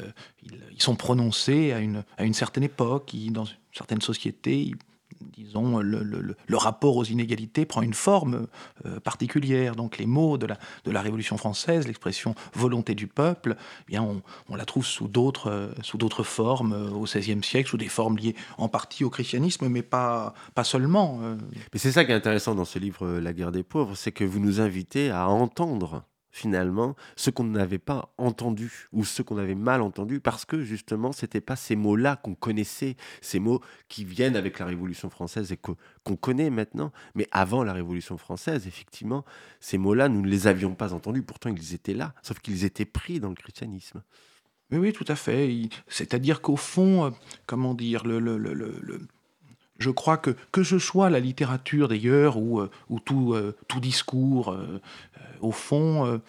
ils, sont prononcés à une, à une certaine époque, dans une certaine société, disons, le, rapport aux inégalités prend une forme euh, particulière. Donc les mots de la, de la Révolution française, l'expression volonté du peuple, eh bien on, la trouve sous d'autres, euh, formes euh, au XVIe siècle, sous des formes liées en partie au christianisme, mais pas, pas seulement. Mais c'est ça qui est intéressant dans ce livre La guerre des pauvres, c'est que vous nous invitez à entendre finalement ce qu'on n'avait pas entendu ou ce qu'on avait mal entendu parce que justement c'était pas ces mots-là qu'on connaissait, ces mots qui viennent avec la Révolution française et qu'on connaît maintenant, mais avant la Révolution française, effectivement, ces mots-là nous ne les avions pas entendus, pourtant ils étaient là, sauf qu'ils étaient pris dans le christianisme. Oui, oui, tout à fait. C'est-à-dire qu'au fond, euh, comment dire, le, le, le, je crois que, que ce soit la littérature d'ailleurs ou, euh, ou tout, euh, tout discours, au fond,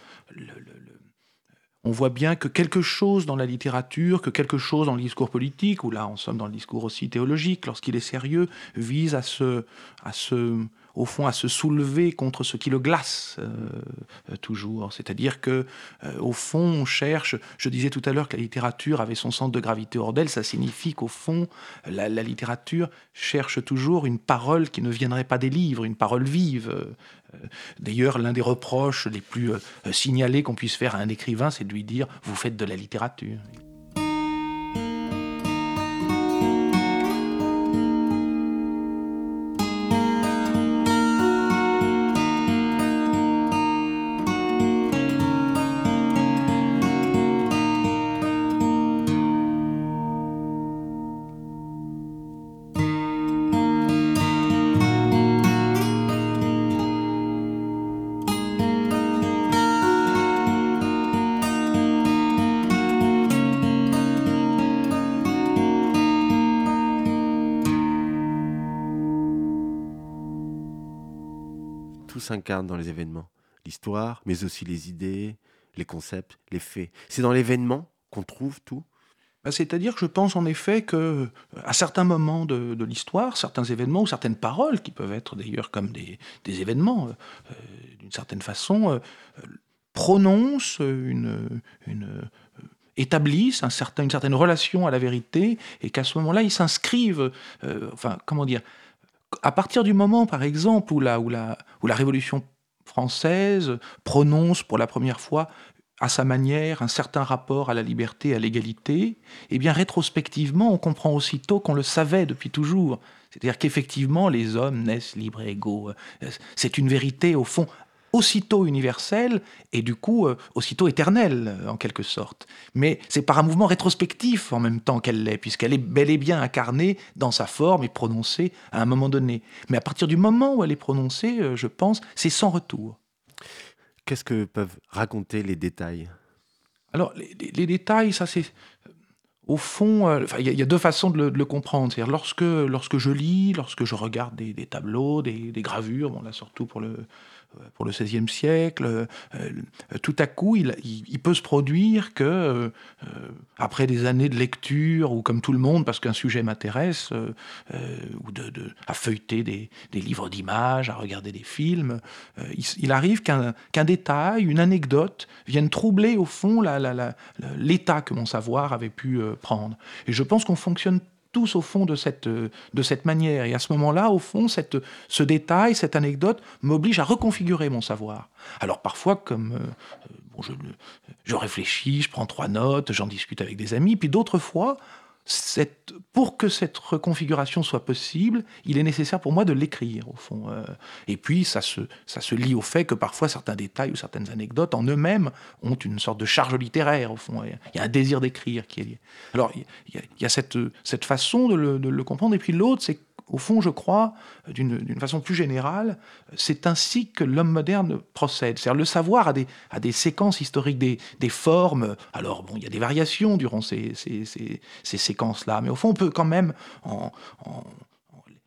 on voit bien que quelque chose dans la littérature, que quelque chose dans le discours politique, ou là en somme dans le discours aussi théologique, lorsqu'il est sérieux, vise à se, à se au fond, à se soulever contre ce qui le glace euh, euh, toujours. C'est-à-dire que, euh, au fond, on cherche. Je disais tout à l'heure que la littérature avait son centre de gravité hors d'elle. Ça signifie qu'au fond, la, littérature cherche toujours une parole qui ne viendrait pas des livres, une parole vive. D'ailleurs, l'un des reproches les plus signalés qu'on puisse faire à un écrivain, c'est de lui dire vous faites de la littérature. S'incarne dans les événements. L'histoire, mais aussi les idées, les concepts, les faits. C'est dans l'événement qu'on trouve tout. Bah, c'est-à-dire que je pense en effet que à certains moments de, l'histoire, certains événements ou certaines paroles, qui peuvent être d'ailleurs comme des, événements, euh, d'une certaine façon, euh, prononcent une, établissent une certaine relation à la vérité, et qu'à ce moment-là, ils s'inscrivent, enfin, comment dire, à partir du moment, par exemple, où la, Révolution française prononce pour la première fois à sa manière un certain rapport à la liberté, à l'égalité, eh bien rétrospectivement, on comprend aussitôt qu'on le savait depuis toujours. C'est-à-dire qu'effectivement, les hommes naissent libres et égaux. C'est une vérité, au fond, aussitôt universelle et du coup euh, aussitôt éternelle en quelque sorte. Mais c'est par un mouvement rétrospectif en même temps qu'elle l'est, puisqu'elle est bel et bien incarnée dans sa forme et prononcée à un moment donné. Mais à partir du moment où elle est prononcée, euh, je pense, c'est sans retour. Qu'est-ce que peuvent raconter les détails? Alors les, détails, ça c'est au fond, il y, a deux façons de le, comprendre. C'est-à-dire lorsque, lorsque je lis, lorsque je regarde des, tableaux, des, des, gravures, bon là surtout pour le, euh, pour le XVIe siècle, euh, euh, tout à coup, il, peut se produire que, après des années de lecture, ou comme tout le monde, parce qu'un sujet m'intéresse, ou de, à feuilleter des, livres d'images, à regarder des films, il, arrive qu'un détail, une anecdote, vienne troubler au fond l'état que mon savoir avait pu prendre. Et je pense qu'on fonctionne tous au fond de cette, euh, de cette manière. Et à ce moment-là, au fond, cette, ce détail, cette anecdote m'oblige à reconfigurer mon savoir. Alors parfois, comme euh, bon, je, je réfléchis, je prends trois notes, j'en discute avec des amis, puis d'autres fois, pour que cette reconfiguration soit possible, il est nécessaire pour moi de l'écrire, au fond. Euh. et puis, ça se, ça se lie au fait que parfois certains détails ou certaines anecdotes en eux-mêmes ont une sorte de charge littéraire, au fond. Il y a un désir d'écrire qui est lié. Alors, il y a, cette, cette façon de le, de le comprendre. Et puis l'autre, c'est au fond, je crois, d'une façon plus générale, c'est ainsi que l'homme moderne procède. C'est-à-dire le savoir a des, séquences historiques, des, formes. Alors, bon, il y a des variations durant ces, ces, séquences-là, mais au fond, on peut quand même, en,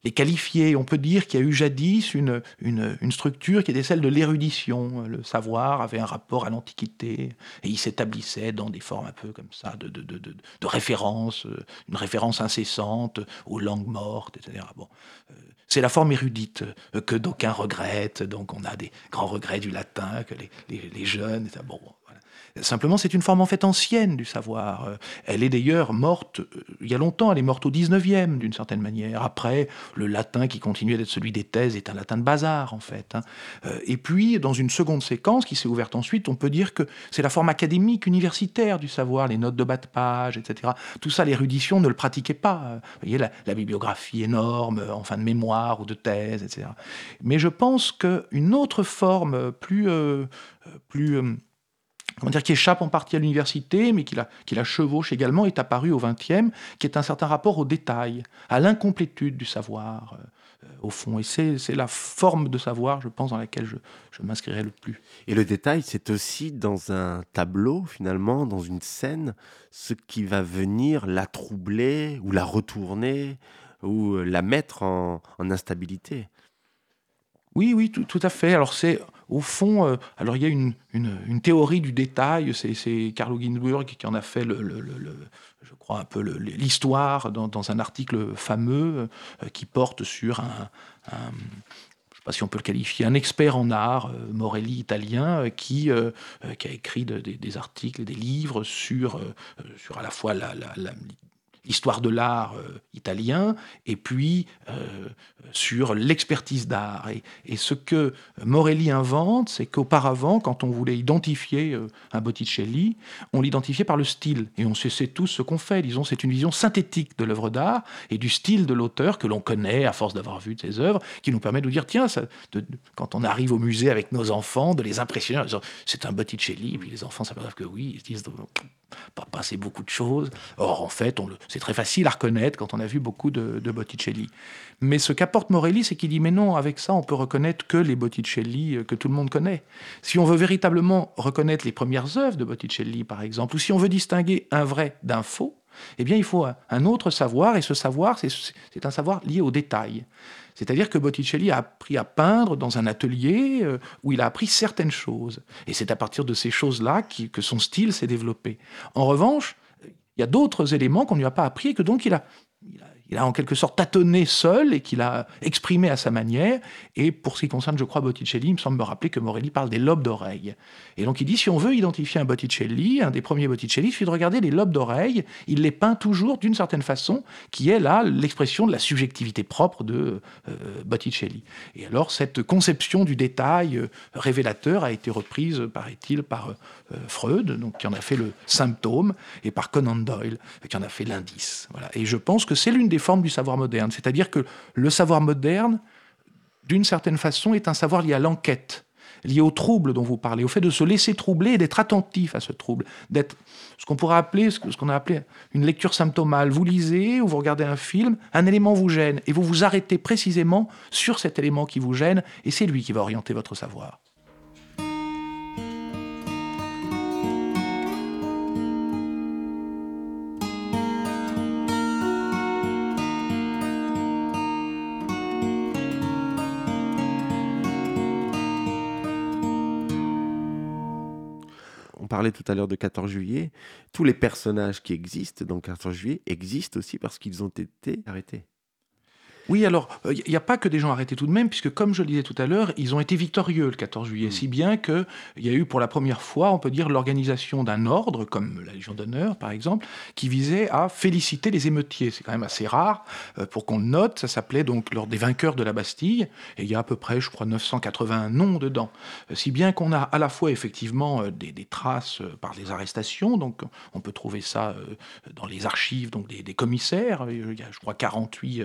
les qualifier. On peut dire qu'il y a eu jadis une, une, structure qui était celle de l'érudition. Le savoir avait un rapport à l'Antiquité et il s'établissait dans des formes un peu comme ça, de, de, de, de référence, euh, une référence incessante aux langues mortes, etc. Bon, euh, c'est la forme érudite euh, que d'aucuns regrettent. Donc on a des grands regrets du latin que les, les, les jeunes. Bon, Simplement, c'est une forme en fait ancienne du savoir. Euh, elle est d'ailleurs morte euh, il y a longtemps, elle est morte au 19e d'une certaine manière. Après, le latin qui continuait d'être celui des thèses est un latin de bazar en fait. Hein. Euh, et puis, dans une seconde séquence qui s'est ouverte ensuite, on peut dire que c'est la forme académique, universitaire du savoir, les notes de bas de page, etc. Tout ça, l'érudition ne le pratiquait pas. Vous voyez, la, bibliographie énorme en fin de mémoire ou de thèse, etc. Mais je pense qu'une autre forme plus... plus comment dire, qui échappe en partie à l'université, mais qui la, qui la chevauche également, est apparu au XXe, qui est un certain rapport au détail, à l'incomplétude du savoir, euh, au fond. Et c'est la forme de savoir, je pense, dans laquelle je, je m'inscrirai le plus. Et le détail, c'est aussi dans un tableau, finalement, dans une scène, ce qui va venir la troubler ou la retourner ou la mettre en, en instabilité. Oui, oui, tout, tout à fait. Alors c'est au fond, euh, alors il y a une, une, théorie du détail, c'est Carlo Ginzburg qui en a fait, le, je crois, un peu l'histoire dans, un article fameux euh, qui porte sur un, je ne sais pas si on peut le qualifier, un expert en art, euh, Morelli italien, qui, qui a écrit des articles des livres sur, sur à la fois la l'histoire de l'art euh, italien, et puis euh, sur l'expertise d'art. Et, ce que Morelli invente, c'est qu'auparavant, quand on voulait identifier euh, un Botticelli, on l'identifiait par le style. Et on sait, tous ce qu'on fait. Disons, c'est une vision synthétique de l'œuvre d'art et du style de l'auteur que l'on connaît à force d'avoir vu de ses œuvres, qui nous permet de nous dire, tiens, quand on arrive au musée avec nos enfants, de les impressionner c'est un Botticelli, et puis les enfants s'aperçoivent que oui, ils se disent, pas passer beaucoup de choses. Or, en fait, c'est très facile à reconnaître quand on a vu beaucoup de, Botticelli. Mais ce qu'apporte Morelli, c'est qu'il dit, mais non, avec ça, on peut reconnaître que les Botticelli euh, que tout le monde connaît. Si on veut véritablement reconnaître les premières œuvres de Botticelli, par exemple, ou si on veut distinguer un vrai d'un faux, eh bien, il faut un autre savoir, et ce savoir, c'est un savoir lié au détail. C'est-à-dire que Botticelli a appris à peindre dans un atelier euh, où il a appris certaines choses. Et c'est à partir de ces choses-là que son style s'est développé. En revanche, il y a d'autres éléments qu'on ne lui a pas appris et que donc il a, il a en quelque sorte tâtonné seul et qu'il a exprimé à sa manière. Et pour ce qui concerne, je crois, Botticelli, il me semble me rappeler que Morelli parle des lobes d'oreille. Et donc il dit, si on veut identifier un Botticelli, un des premiers Botticelli, il suffit de regarder les lobes d'oreille. Il les peint toujours d'une certaine façon, qui est là l'expression de la subjectivité propre de euh, Botticelli. Et alors cette conception du détail euh, révélateur a été reprise, paraît-il, par euh, Freud, donc qui en a fait le symptôme, et par Conan Doyle, qui en a fait l'indice. Voilà. Et je pense que c'est l'une des forme du savoir moderne. C'est-à-dire que le savoir moderne, d'une certaine façon, est un savoir lié à l'enquête, lié au trouble dont vous parlez, au fait de se laisser troubler et d'être attentif à ce trouble, d'être ce qu'on pourrait appeler, ce qu'on a appelé une lecture symptomale. Vous lisez ou vous regardez un film, un élément vous gêne, et vous vous arrêtez précisément sur cet élément qui vous gêne, et c'est lui qui va orienter votre savoir. Parlait tout à l'heure de 14 juillet, tous les personnages qui existent dans 14 juillet existent aussi parce qu'ils ont été arrêtés. Oui, alors, il euh, n'y a pas que des gens arrêtés tout de même, puisque comme je le disais tout à l'heure, ils ont été victorieux le 14 juillet, mm. si bien qu'il y a eu pour la première fois, on peut dire, l'organisation d'un ordre, comme la Légion d'honneur par exemple, qui visait à féliciter les émeutiers. C'est quand même assez rare euh, pour qu'on le note, ça s'appelait donc l'ordre des vainqueurs de la Bastille, et il y a à peu près, je crois, 980 noms dedans. Euh, si bien qu'on a à la fois effectivement des, traces par des arrestations, donc on peut trouver ça dans les archives donc des, des commissaires, il y a je crois 48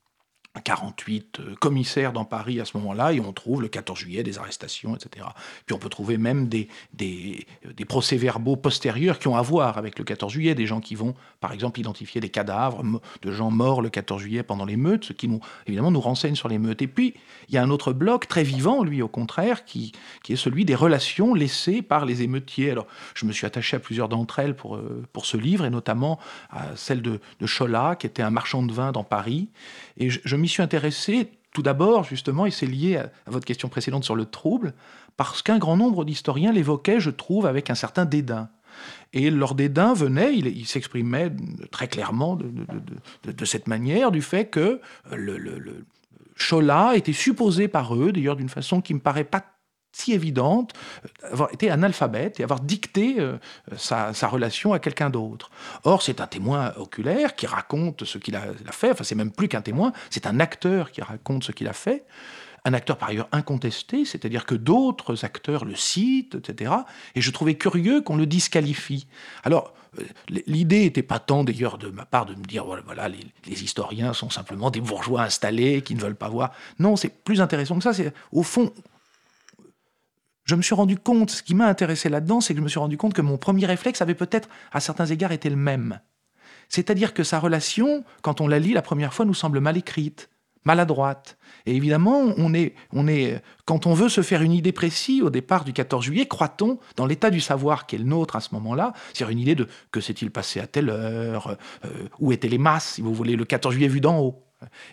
48 euh, commissaires dans Paris à ce moment-là, et on trouve le 14 juillet des arrestations, etc. Puis on peut trouver même des, des, des procès-verbaux postérieurs qui ont à voir avec le 14 juillet, des gens qui vont, par exemple, identifier des cadavres de gens morts le 14 juillet pendant les meutes, ce qui nous, évidemment nous renseigne sur les meutes. Et puis, il y a un autre bloc très vivant, lui, au contraire, qui, qui est celui des relations laissées par les émeutiers. Alors, je me suis attaché à plusieurs d'entre elles pour, euh, pour ce livre, et notamment à celle de, de Chola, qui était un marchand de vin dans Paris. Et je, je m'y suis intéressé tout d'abord, justement, et c'est lié à, votre question précédente sur le trouble, parce qu'un grand nombre d'historiens l'évoquaient, je trouve, avec un certain dédain. Et leur dédain venait, il, s'exprimait très clairement de, cette manière, du fait que le, Chola était supposé par eux, d'ailleurs d'une façon qui me paraît pas si évidente, euh, avoir été analphabète et avoir dicté euh, sa, relation à quelqu'un d'autre. Or, c'est un témoin oculaire qui raconte ce qu'il a, fait, enfin c'est même plus qu'un témoin, c'est un acteur qui raconte ce qu'il a fait, un acteur par ailleurs incontesté, c'est-à-dire que d'autres acteurs le citent, etc. Et je trouvais curieux qu'on le disqualifie. Alors, euh, l'idée n'était pas tant d'ailleurs de ma part de me dire voilà, les, les, historiens sont simplement des bourgeois installés qui ne veulent pas voir. Non, c'est plus intéressant que ça. C'est au fond je me suis rendu compte, ce qui m'a intéressé là-dedans, c'est que je me suis rendu compte que mon premier réflexe avait peut-être, à certains égards, été le même. C'est-à-dire que sa relation, quand on la lit la première fois, nous semble mal écrite, maladroite. Et évidemment, on est, on est, quand on veut se faire une idée précise au départ du 14 juillet, croit-on dans l'état du savoir qui est le nôtre à ce moment-là, c'est-à-dire une idée de que s'est-il passé à telle heure, euh, où étaient les masses, si vous voulez, le 14 juillet vu d'en haut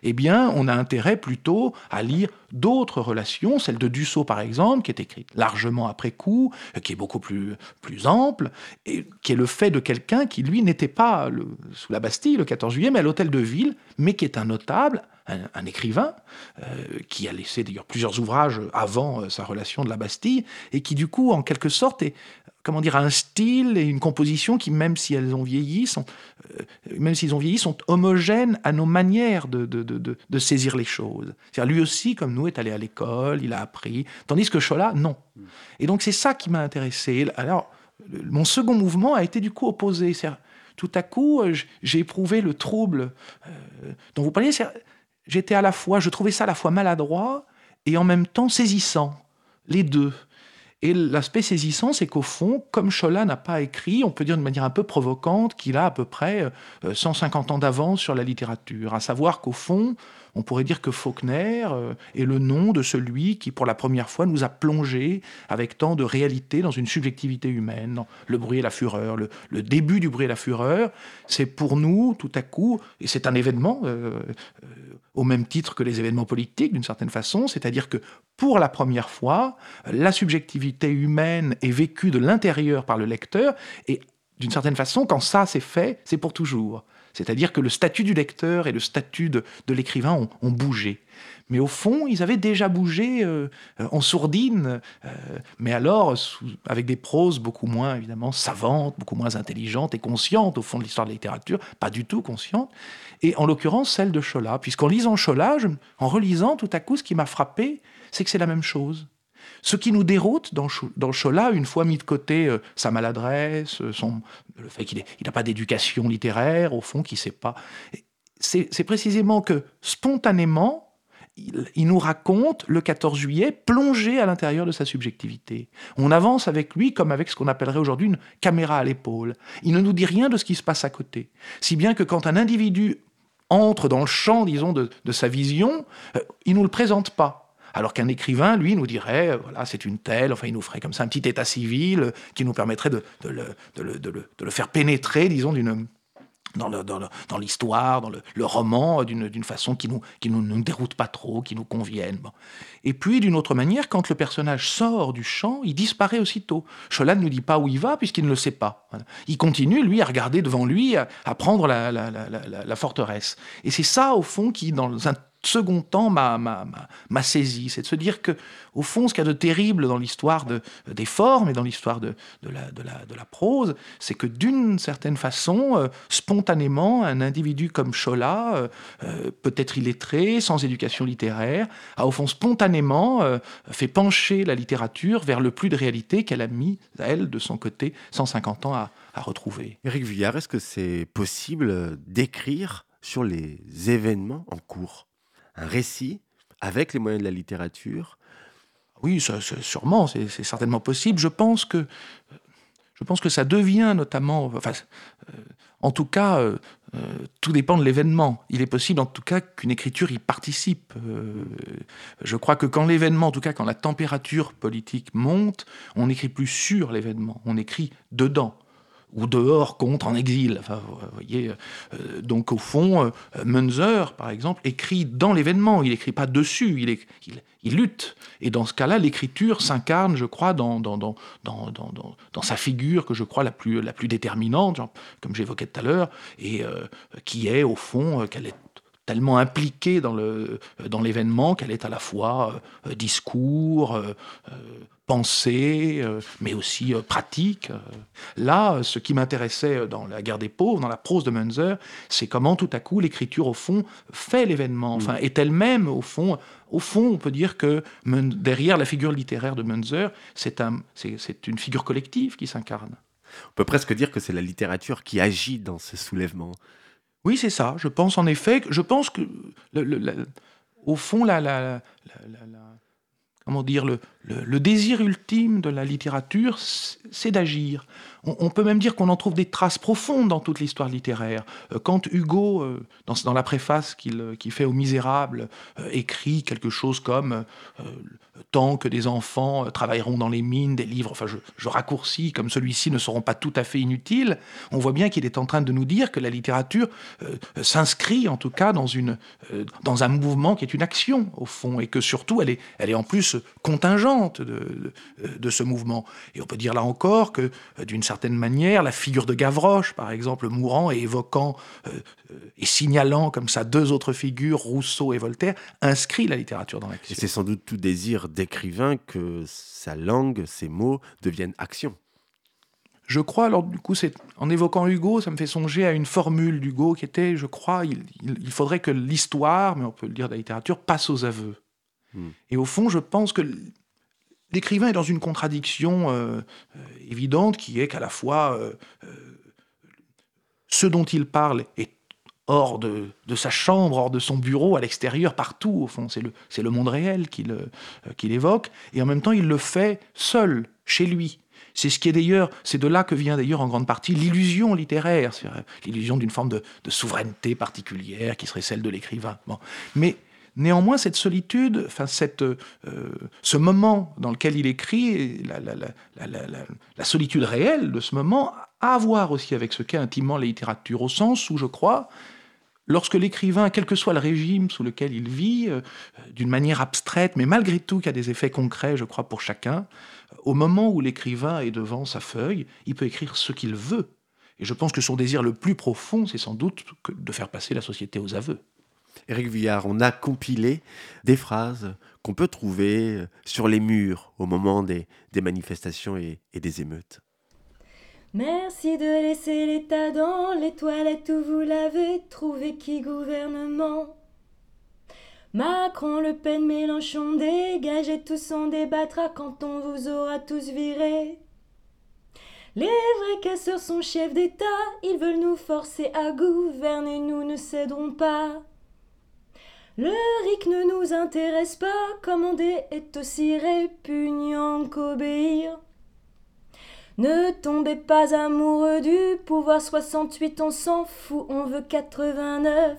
eh bien, on a intérêt plutôt à lire d'autres relations, celle de Dussault par exemple, qui est écrite largement après coup, euh, qui est beaucoup plus, plus ample, et qui est le fait de quelqu'un qui, lui, n'était pas sous la Bastille le 14 juillet, mais à l'hôtel de ville, mais qui est un notable, un, écrivain, euh, qui a laissé d'ailleurs plusieurs ouvrages avant euh, sa relation de la Bastille, et qui du coup, en quelque sorte, est comment dire, un style et une composition qui, même si elles ont vieilli, sont, euh, même s'ils ont vieilli, sont homogènes à nos manières de, de, de, saisir les choses. C'est-à-dire, lui aussi, comme nous, est allé à l'école, il a appris, tandis que Chola, non. Et donc, c'est ça qui m'a intéressé. Alors, mon second mouvement a été du coup opposé. Tout à coup, euh, j'ai éprouvé le trouble euh, dont vous parliez. J'étais à la fois, je trouvais ça à la fois maladroit et en même temps saisissant, les deux. Et l'aspect saisissant, c'est qu'au fond, comme Chola n'a pas écrit, on peut dire de manière un peu provocante qu'il a à peu près 150 ans d'avance sur la littérature. À savoir qu'au fond, on pourrait dire que Faulkner euh, est le nom de celui qui, pour la première fois, nous a plongé avec tant de réalité dans une subjectivité humaine. Le bruit et la fureur, le, début du bruit et la fureur, c'est pour nous, tout à coup, et c'est un événement, euh, euh, au même titre que les événements politiques, d'une certaine façon, c'est-à-dire que pour la première fois, la subjectivité humaine est vécue de l'intérieur par le lecteur, et d'une certaine façon, quand ça c'est fait, c'est pour toujours. C'est-à-dire que le statut du lecteur et le statut de, l'écrivain ont, bougé. Mais au fond, ils avaient déjà bougé euh, en sourdine, euh, mais alors avec des proses beaucoup moins évidemment savantes, beaucoup moins intelligentes et conscientes au fond de l'histoire de la littérature, pas du tout conscientes. Et en l'occurrence celle de Chola, puisqu'en lisant Chola, en relisant tout à coup, ce qui m'a frappé, c'est que c'est la même chose. Ce qui nous déroute dans, dans Chola, une fois mis de côté euh, sa maladresse, euh, son, le fait qu'il n'a pas d'éducation littéraire, au fond, qu'il ne sait pas, c'est précisément que spontanément, il, nous raconte le 14 juillet plongé à l'intérieur de sa subjectivité. On avance avec lui comme avec ce qu'on appellerait aujourd'hui une caméra à l'épaule. Il ne nous dit rien de ce qui se passe à côté. Si bien que quand un individu entre dans le champ, disons, de, sa vision, euh, il ne nous le présente pas. Alors qu'un écrivain, lui, nous dirait, euh, voilà, c'est une telle, enfin, il nous ferait comme ça un petit état civil euh, qui nous permettrait de, le, faire pénétrer, disons, d'une dans l'histoire, dans, le, roman, d'une façon qui nous, nous, déroute pas trop, qui nous convienne. Et puis, d'une autre manière, quand le personnage sort du champ, il disparaît aussitôt. Cholan ne nous dit pas où il va, puisqu'il ne le sait pas. Il continue, lui, à regarder devant lui, à, prendre la, la, la forteresse. Et c'est ça, au fond, qui, dans un second temps m'a saisi. C'est de se dire que, au fond, ce qu'il y a de terrible dans l'histoire de, des formes et dans l'histoire de, la, prose, c'est que d'une certaine façon, euh, spontanément, un individu comme Chola, euh, euh, peut-être illettré, sans éducation littéraire, a au fond spontanément fait pencher la littérature vers le plus de réalité qu'elle a mis, elle, de son côté, 150 ans à, à retrouver. Éric Vuillard, est-ce que c'est possible d'écrire sur les événements en cours? Un récit avec les moyens de la littérature Oui, sûrement, c'est certainement possible. Je pense que, je pense que ça devient notamment, enfin, euh, en tout cas, euh, euh, tout dépend de l'événement. Il est possible, en tout cas, qu'une écriture y participe. je crois que quand l'événement, en tout cas, quand la température politique monte, on n'écrit plus sur l'événement, on écrit dedans ou dehors contre en exil. Vous voyez, euh, donc au fond, euh, Munzer, par exemple, écrit dans l'événement, il n'écrit pas dessus, il, il, lutte. Et dans ce cas-là, l'écriture s'incarne, je crois, dans dans, dans, dans, dans, sa figure que je crois la plus, la plus déterminante, comme j'évoquais tout à l'heure, et euh, qui est, au fond, qu'elle est tellement impliquée dans l'événement dans qu'elle est à la fois discours, pensée, euh, mais aussi euh, pratique. Euh. Là, ce qui m'intéressait dans La guerre des pauvres, dans la prose de Munzer, c'est comment tout à coup l'écriture, au fond, fait l'événement, enfin, mm. est elle-même, au fond, au fond, on peut dire que derrière la figure littéraire de Munzer, c'est un, une figure collective qui s'incarne. On peut presque dire que c'est la littérature qui agit dans ce soulèvement. Oui, c'est ça. Je pense en effet, je pense que, au fond, la, la comment dire, le, le, désir ultime de la littérature, c'est d'agir. On, peut même dire qu'on en trouve des traces profondes dans toute l'histoire littéraire. Euh, quand Hugo, euh, dans, la préface qu'il fait aux Misérables, euh, écrit quelque chose comme Tant que des enfants travailleront dans les mines, des livres, enfin je, raccourcis, comme celui-ci ne seront pas tout à fait inutiles, on voit bien qu'il est en train de nous dire que la littérature s'inscrit en tout cas dans, une, dans un mouvement qui est une action au fond, et que surtout elle est, elle est en plus contingente de, de ce mouvement. Et on peut dire là encore que d'une certaine manière, la figure de Gavroche, par exemple, mourant et évoquant euh, euh, et signalant comme ça deux autres figures, Rousseau et Voltaire, inscrit la littérature dans l'action. Et c'est sans doute tout désir d'écrivain que sa langue, ses mots deviennent action. Je crois, alors du coup, c'est en évoquant Hugo, ça me fait songer à une formule d'Hugo qui était, je crois, il, il, faudrait que l'histoire, mais on peut le dire de la littérature, passe aux aveux. Hmm. Et au fond, je pense que l'écrivain est dans une contradiction euh, euh, évidente qui est qu'à la fois euh, ce dont il parle est hors de, sa chambre, hors de son bureau, à l'extérieur, partout, au fond. C'est le, monde réel qu'il évoque. Et en même temps, il le fait seul, chez lui. C'est ce qui est d'ailleurs, c'est de là que vient d'ailleurs en grande partie l'illusion littéraire, l'illusion d'une forme de, souveraineté particulière qui serait celle de l'écrivain. Néanmoins, cette solitude, enfin cette, euh, ce moment dans lequel il écrit, la, solitude réelle de ce moment, a à voir aussi avec ce qu'est intimement la littérature, au sens où je crois lorsque l'écrivain, quel que soit le régime sous lequel il vit, euh, d'une manière abstraite, mais malgré tout qui a des effets concrets, je crois, pour chacun, au moment où l'écrivain est devant sa feuille, il peut écrire ce qu'il veut. Et je pense que son désir le plus profond, c'est sans doute de faire passer la société aux aveux. Éric Vuillard, on a compilé des phrases qu'on peut trouver sur les murs au moment des, manifestations et des émeutes. Merci de laisser l'État dans les toilettes où vous l'avez trouvé qui gouvernement? Macron, Le Pen, Mélenchon, dégagez tous, on débattra quand on vous aura tous virés. Les vrais casseurs sont chefs d'État, ils veulent nous forcer à gouverner, nous ne céderons pas. Le RIC ne nous intéresse pas, commander est aussi répugnant qu'obéir. Ne tombez pas amoureux du pouvoir 68, on s'en fout, on veut 89.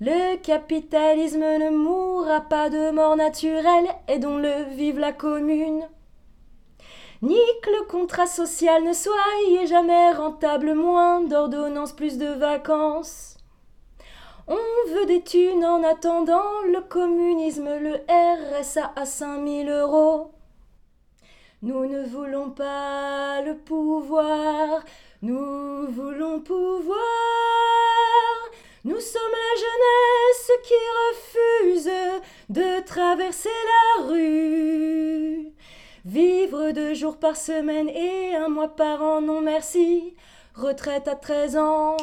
Le capitalisme ne mourra pas de mort naturelle, aidons-le, vive la commune. Ni que le contrat social ne soit jamais rentable, moins d'ordonnances, plus de vacances. On veut des thunes en attendant le communisme, le RSA à 5000 euros. Nous ne voulons pas le pouvoir, nous voulons pouvoir. Nous sommes la jeunesse qui refuse de traverser la rue. Vivre deux jours par semaine et un mois par an, non merci. Retraite à 13 ans.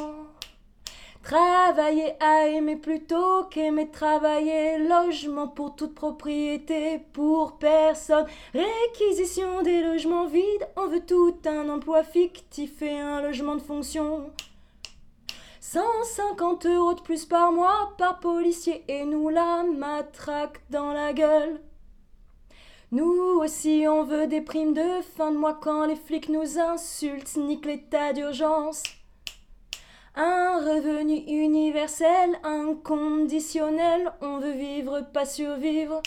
Travailler à aimer plutôt qu'aimer travailler. Logement pour toute propriété, pour personne. Réquisition des logements vides. On veut tout un emploi fictif et un logement de fonction. 150 euros de plus par mois par policier et nous la matraque dans la gueule. Nous aussi on veut des primes de fin de mois quand les flics nous insultent, nique l'état d'urgence. Un revenu universel, inconditionnel, on veut vivre, pas survivre.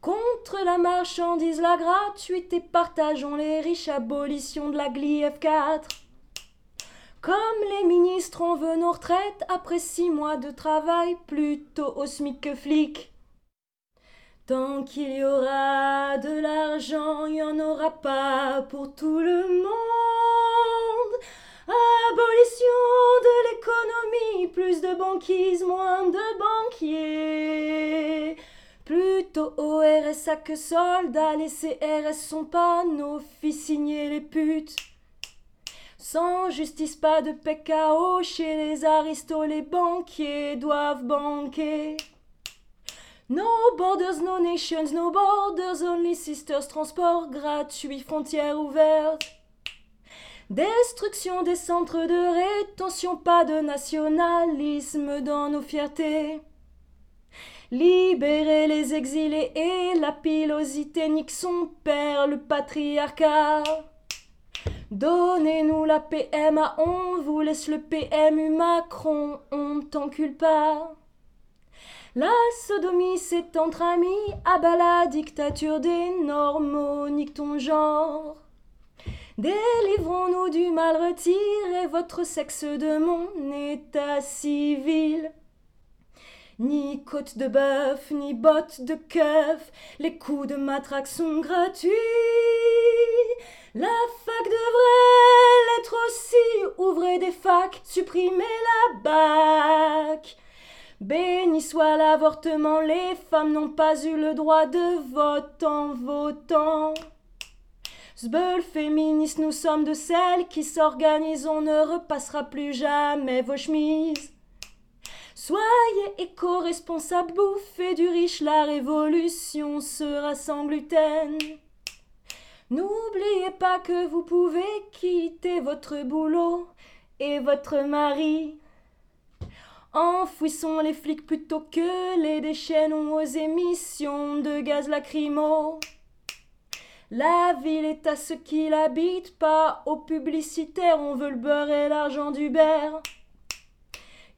Contre la marchandise, la gratuité, partageons les riches, abolition de la GLI F4. Comme les ministres, on veut nos retraites après six mois de travail, plutôt au SMIC que flic. Tant qu'il y aura de l'argent, il n'y en aura pas pour tout le monde. Abolition de l'économie, plus de banquise, moins de banquiers. Plutôt au RSA que soldats, les CRS sont pas nos fils signés les putes. Sans justice, pas de PKO, chez les aristos, les banquiers doivent banquer. No borders, no nations, no borders, only sisters, transport gratuit, frontières ouvertes. Destruction des centres de rétention, pas de nationalisme dans nos fiertés. Libérer les exilés et la pilosité nique son père, le patriarcat. Donnez-nous la PMA, on vous laisse le PMU Macron, on t'encule pas. La sodomie c'est entre amis, abat la dictature des normaux, nique ton genre. Délivrons-nous du mal, retirez votre sexe de mon état civil. Ni côte de bœuf, ni bottes de keuf, les coups de matraque sont gratuits. La fac devrait l'être aussi, ouvrez des facs, supprimez la bac. Béni soit l'avortement, les femmes n'ont pas eu le droit de vote en votant. Sbeul féministe, nous sommes de celles qui s'organisent, on ne repassera plus jamais vos chemises. Soyez éco-responsables, bouffez du riche, la révolution sera sans gluten. N'oubliez pas que vous pouvez quitter votre boulot et votre mari Enfouissons les flics plutôt que les déchaînons aux émissions de gaz lacrymo. La ville est à ceux qui l'habitent, pas aux publicitaires, on veut le beurre et l'argent du beurre.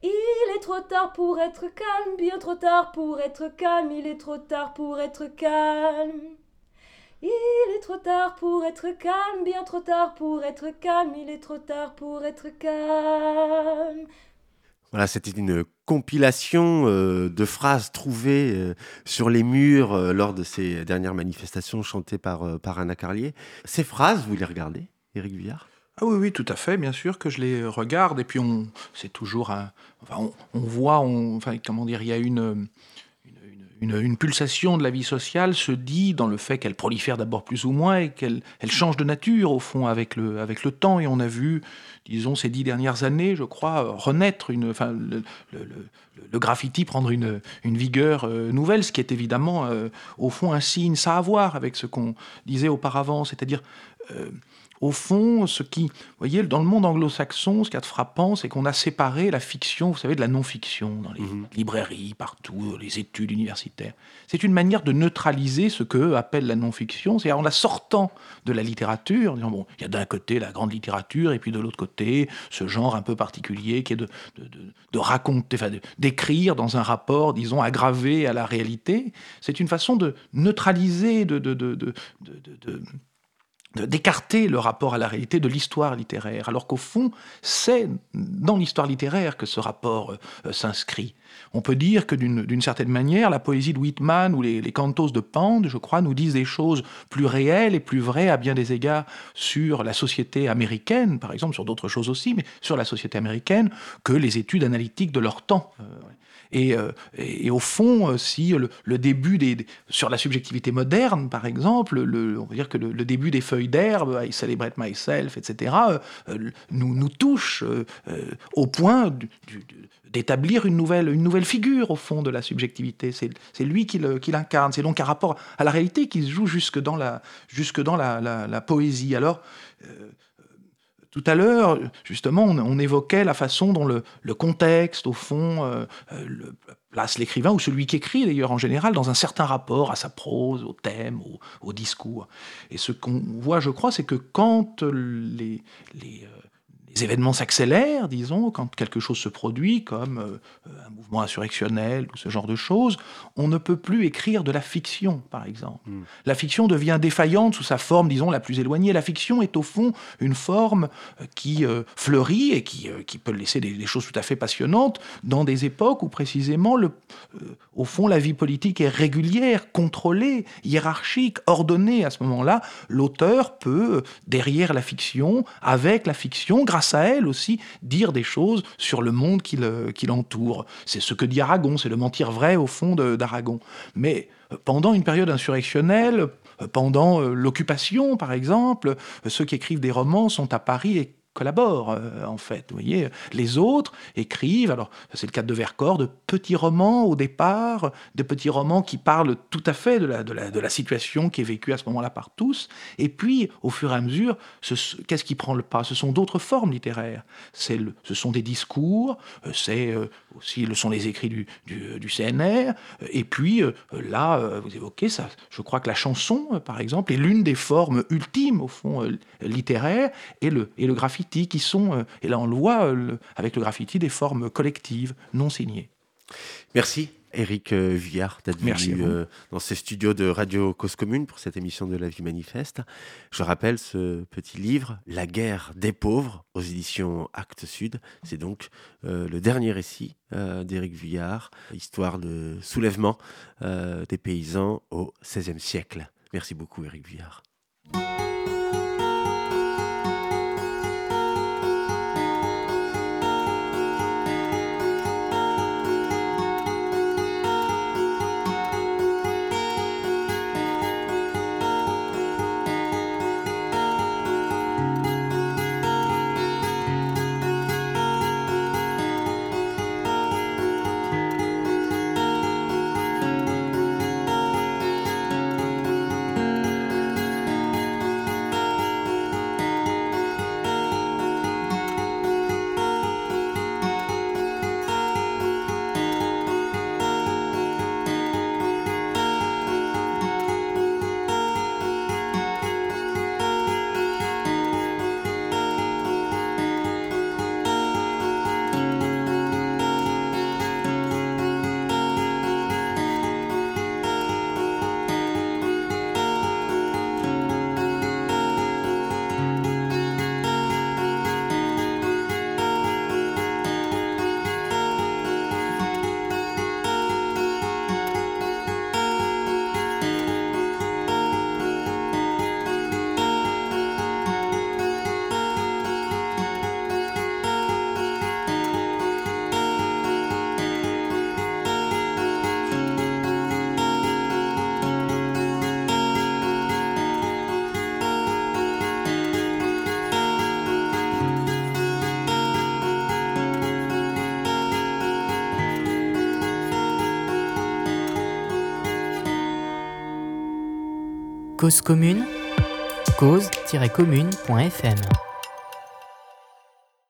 Il est trop tard pour être calme, bien trop tard pour être calme, il est trop tard pour être calme. Il est trop tard pour être calme, bien trop tard pour être calme, il est trop tard pour être calme. Voilà, c'était une compilation euh, de phrases trouvées euh, sur les murs euh, lors de ces dernières manifestations chantées par, par Anna Carlier. Ces phrases, vous les regardez, Éric Vuillard? Ah oui, oui, tout à fait, bien sûr que je les regarde. Et puis, on, c'est toujours un. Enfin, on, voit, on, enfin, comment dire, il y a une, une, pulsation de la vie sociale se dit dans le fait qu'elle prolifère d'abord plus ou moins et qu'elle elle change de nature au fond avec le, avec le temps. Et on a vu, disons, ces dix dernières années, je crois, renaître une, enfin, le, le, graffiti prendre une, une vigueur euh, nouvelle, ce qui est évidemment euh, au fond un signe, ça a à voir avec ce qu'on disait auparavant, c'est-à-dire euh, au fond, ce qui, vous voyez, dans le monde anglo-saxon, ce qui est frappant, c'est qu'on a séparé la fiction, vous savez, de la non-fiction, dans les mhm. librairies, partout, les études universitaires. C'est une manière de neutraliser ce qu'eux appellent la non-fiction, c'est-à-dire en la sortant de la littérature, en disant, bon, il y a d'un côté la grande littérature, et puis de l'autre côté, ce genre un peu particulier qui est de, de, de, raconter, enfin, d'écrire dans un rapport, disons, aggravé à la réalité. C'est une façon de neutraliser, de, de, de d'écarter le rapport à la réalité de l'histoire littéraire, alors qu'au fond, c'est dans l'histoire littéraire que ce rapport euh, s'inscrit. On peut dire que d'une certaine manière, la poésie de Whitman ou les, les, cantos de Pande, je crois, nous disent des choses plus réelles et plus vraies à bien des égards sur la société américaine, par exemple, sur d'autres choses aussi, mais sur la société américaine, que les études analytiques de leur temps. Euh, euh, et, au fond, euh, si le, début sur la subjectivité moderne, par exemple, le, on va dire que le, début des feuilles d'herbe, I celebrate myself, etc., euh, nous, touche au point d'établir une nouvelle, une nouvelle figure au fond de la subjectivité. C'est lui qui l'incarne. C'est donc un rapport à la réalité qui se joue jusque dans la, jusque dans la, poésie. Alors, tout à l'heure, justement, on, évoquait la façon dont le, contexte, au fond, euh, euh, place l'écrivain, ou celui qui écrit d'ailleurs en général, dans un certain rapport à sa prose, au thème, au, discours. Et ce qu'on voit, je crois, c'est que quand les, euh, les événements s'accélèrent, disons, quand quelque chose se produit, comme euh, un mouvement insurrectionnel ou ce genre de choses, on ne peut plus écrire de la fiction, par exemple. Hmm. La fiction devient défaillante sous sa forme, disons, la plus éloignée. La fiction est au fond une forme euh, qui euh, fleurit et qui, qui peut laisser des, choses tout à fait passionnantes dans des époques où précisément, le, au fond, la vie politique est régulière, contrôlée, hiérarchique, ordonnée. À ce moment-là, l'auteur peut, derrière la fiction, avec la fiction, grâce à elle aussi, dire des choses sur le monde qui l'entoure. C'est ce que dit Aragon, c'est le mentir vrai au fond d'Aragon. Mais euh, pendant une période insurrectionnelle, euh, pendant euh, l'occupation par exemple, ceux qui écrivent des romans sont à Paris et collaborent euh, en fait. Vous voyez, les autres écrivent, alors c'est le cas de Vercors, de petits romans au départ, de petits romans qui parlent tout à fait de la, situation qui est vécue à ce moment-là par tous, et puis au fur et à mesure, qu'est-ce qui prend le pas? Ce sont d'autres formes littéraires. Ce sont des discours, euh, c'est euh, aussi ce sont les écrits du, du, du CNR, et puis là, vous évoquez ça, je crois que la chanson, par exemple, est l'une des formes ultimes au fond littéraires, et le, et le graphique qui sont, euh, et là on le voit euh, avec le graffiti, des formes collectives, non signées. Merci. Eric euh, Villard d'être venu dans ces studios de Radio Cause Commune pour cette émission de La Vie Manifeste. Je rappelle ce petit livre, La guerre des pauvres, aux éditions Actes Sud. C'est donc le dernier récit d'Éric Vuillard, histoire de soulèvement des paysans au XVIe siècle. Merci beaucoup, Éric Vuillard. Cause commune, cause-commune.fm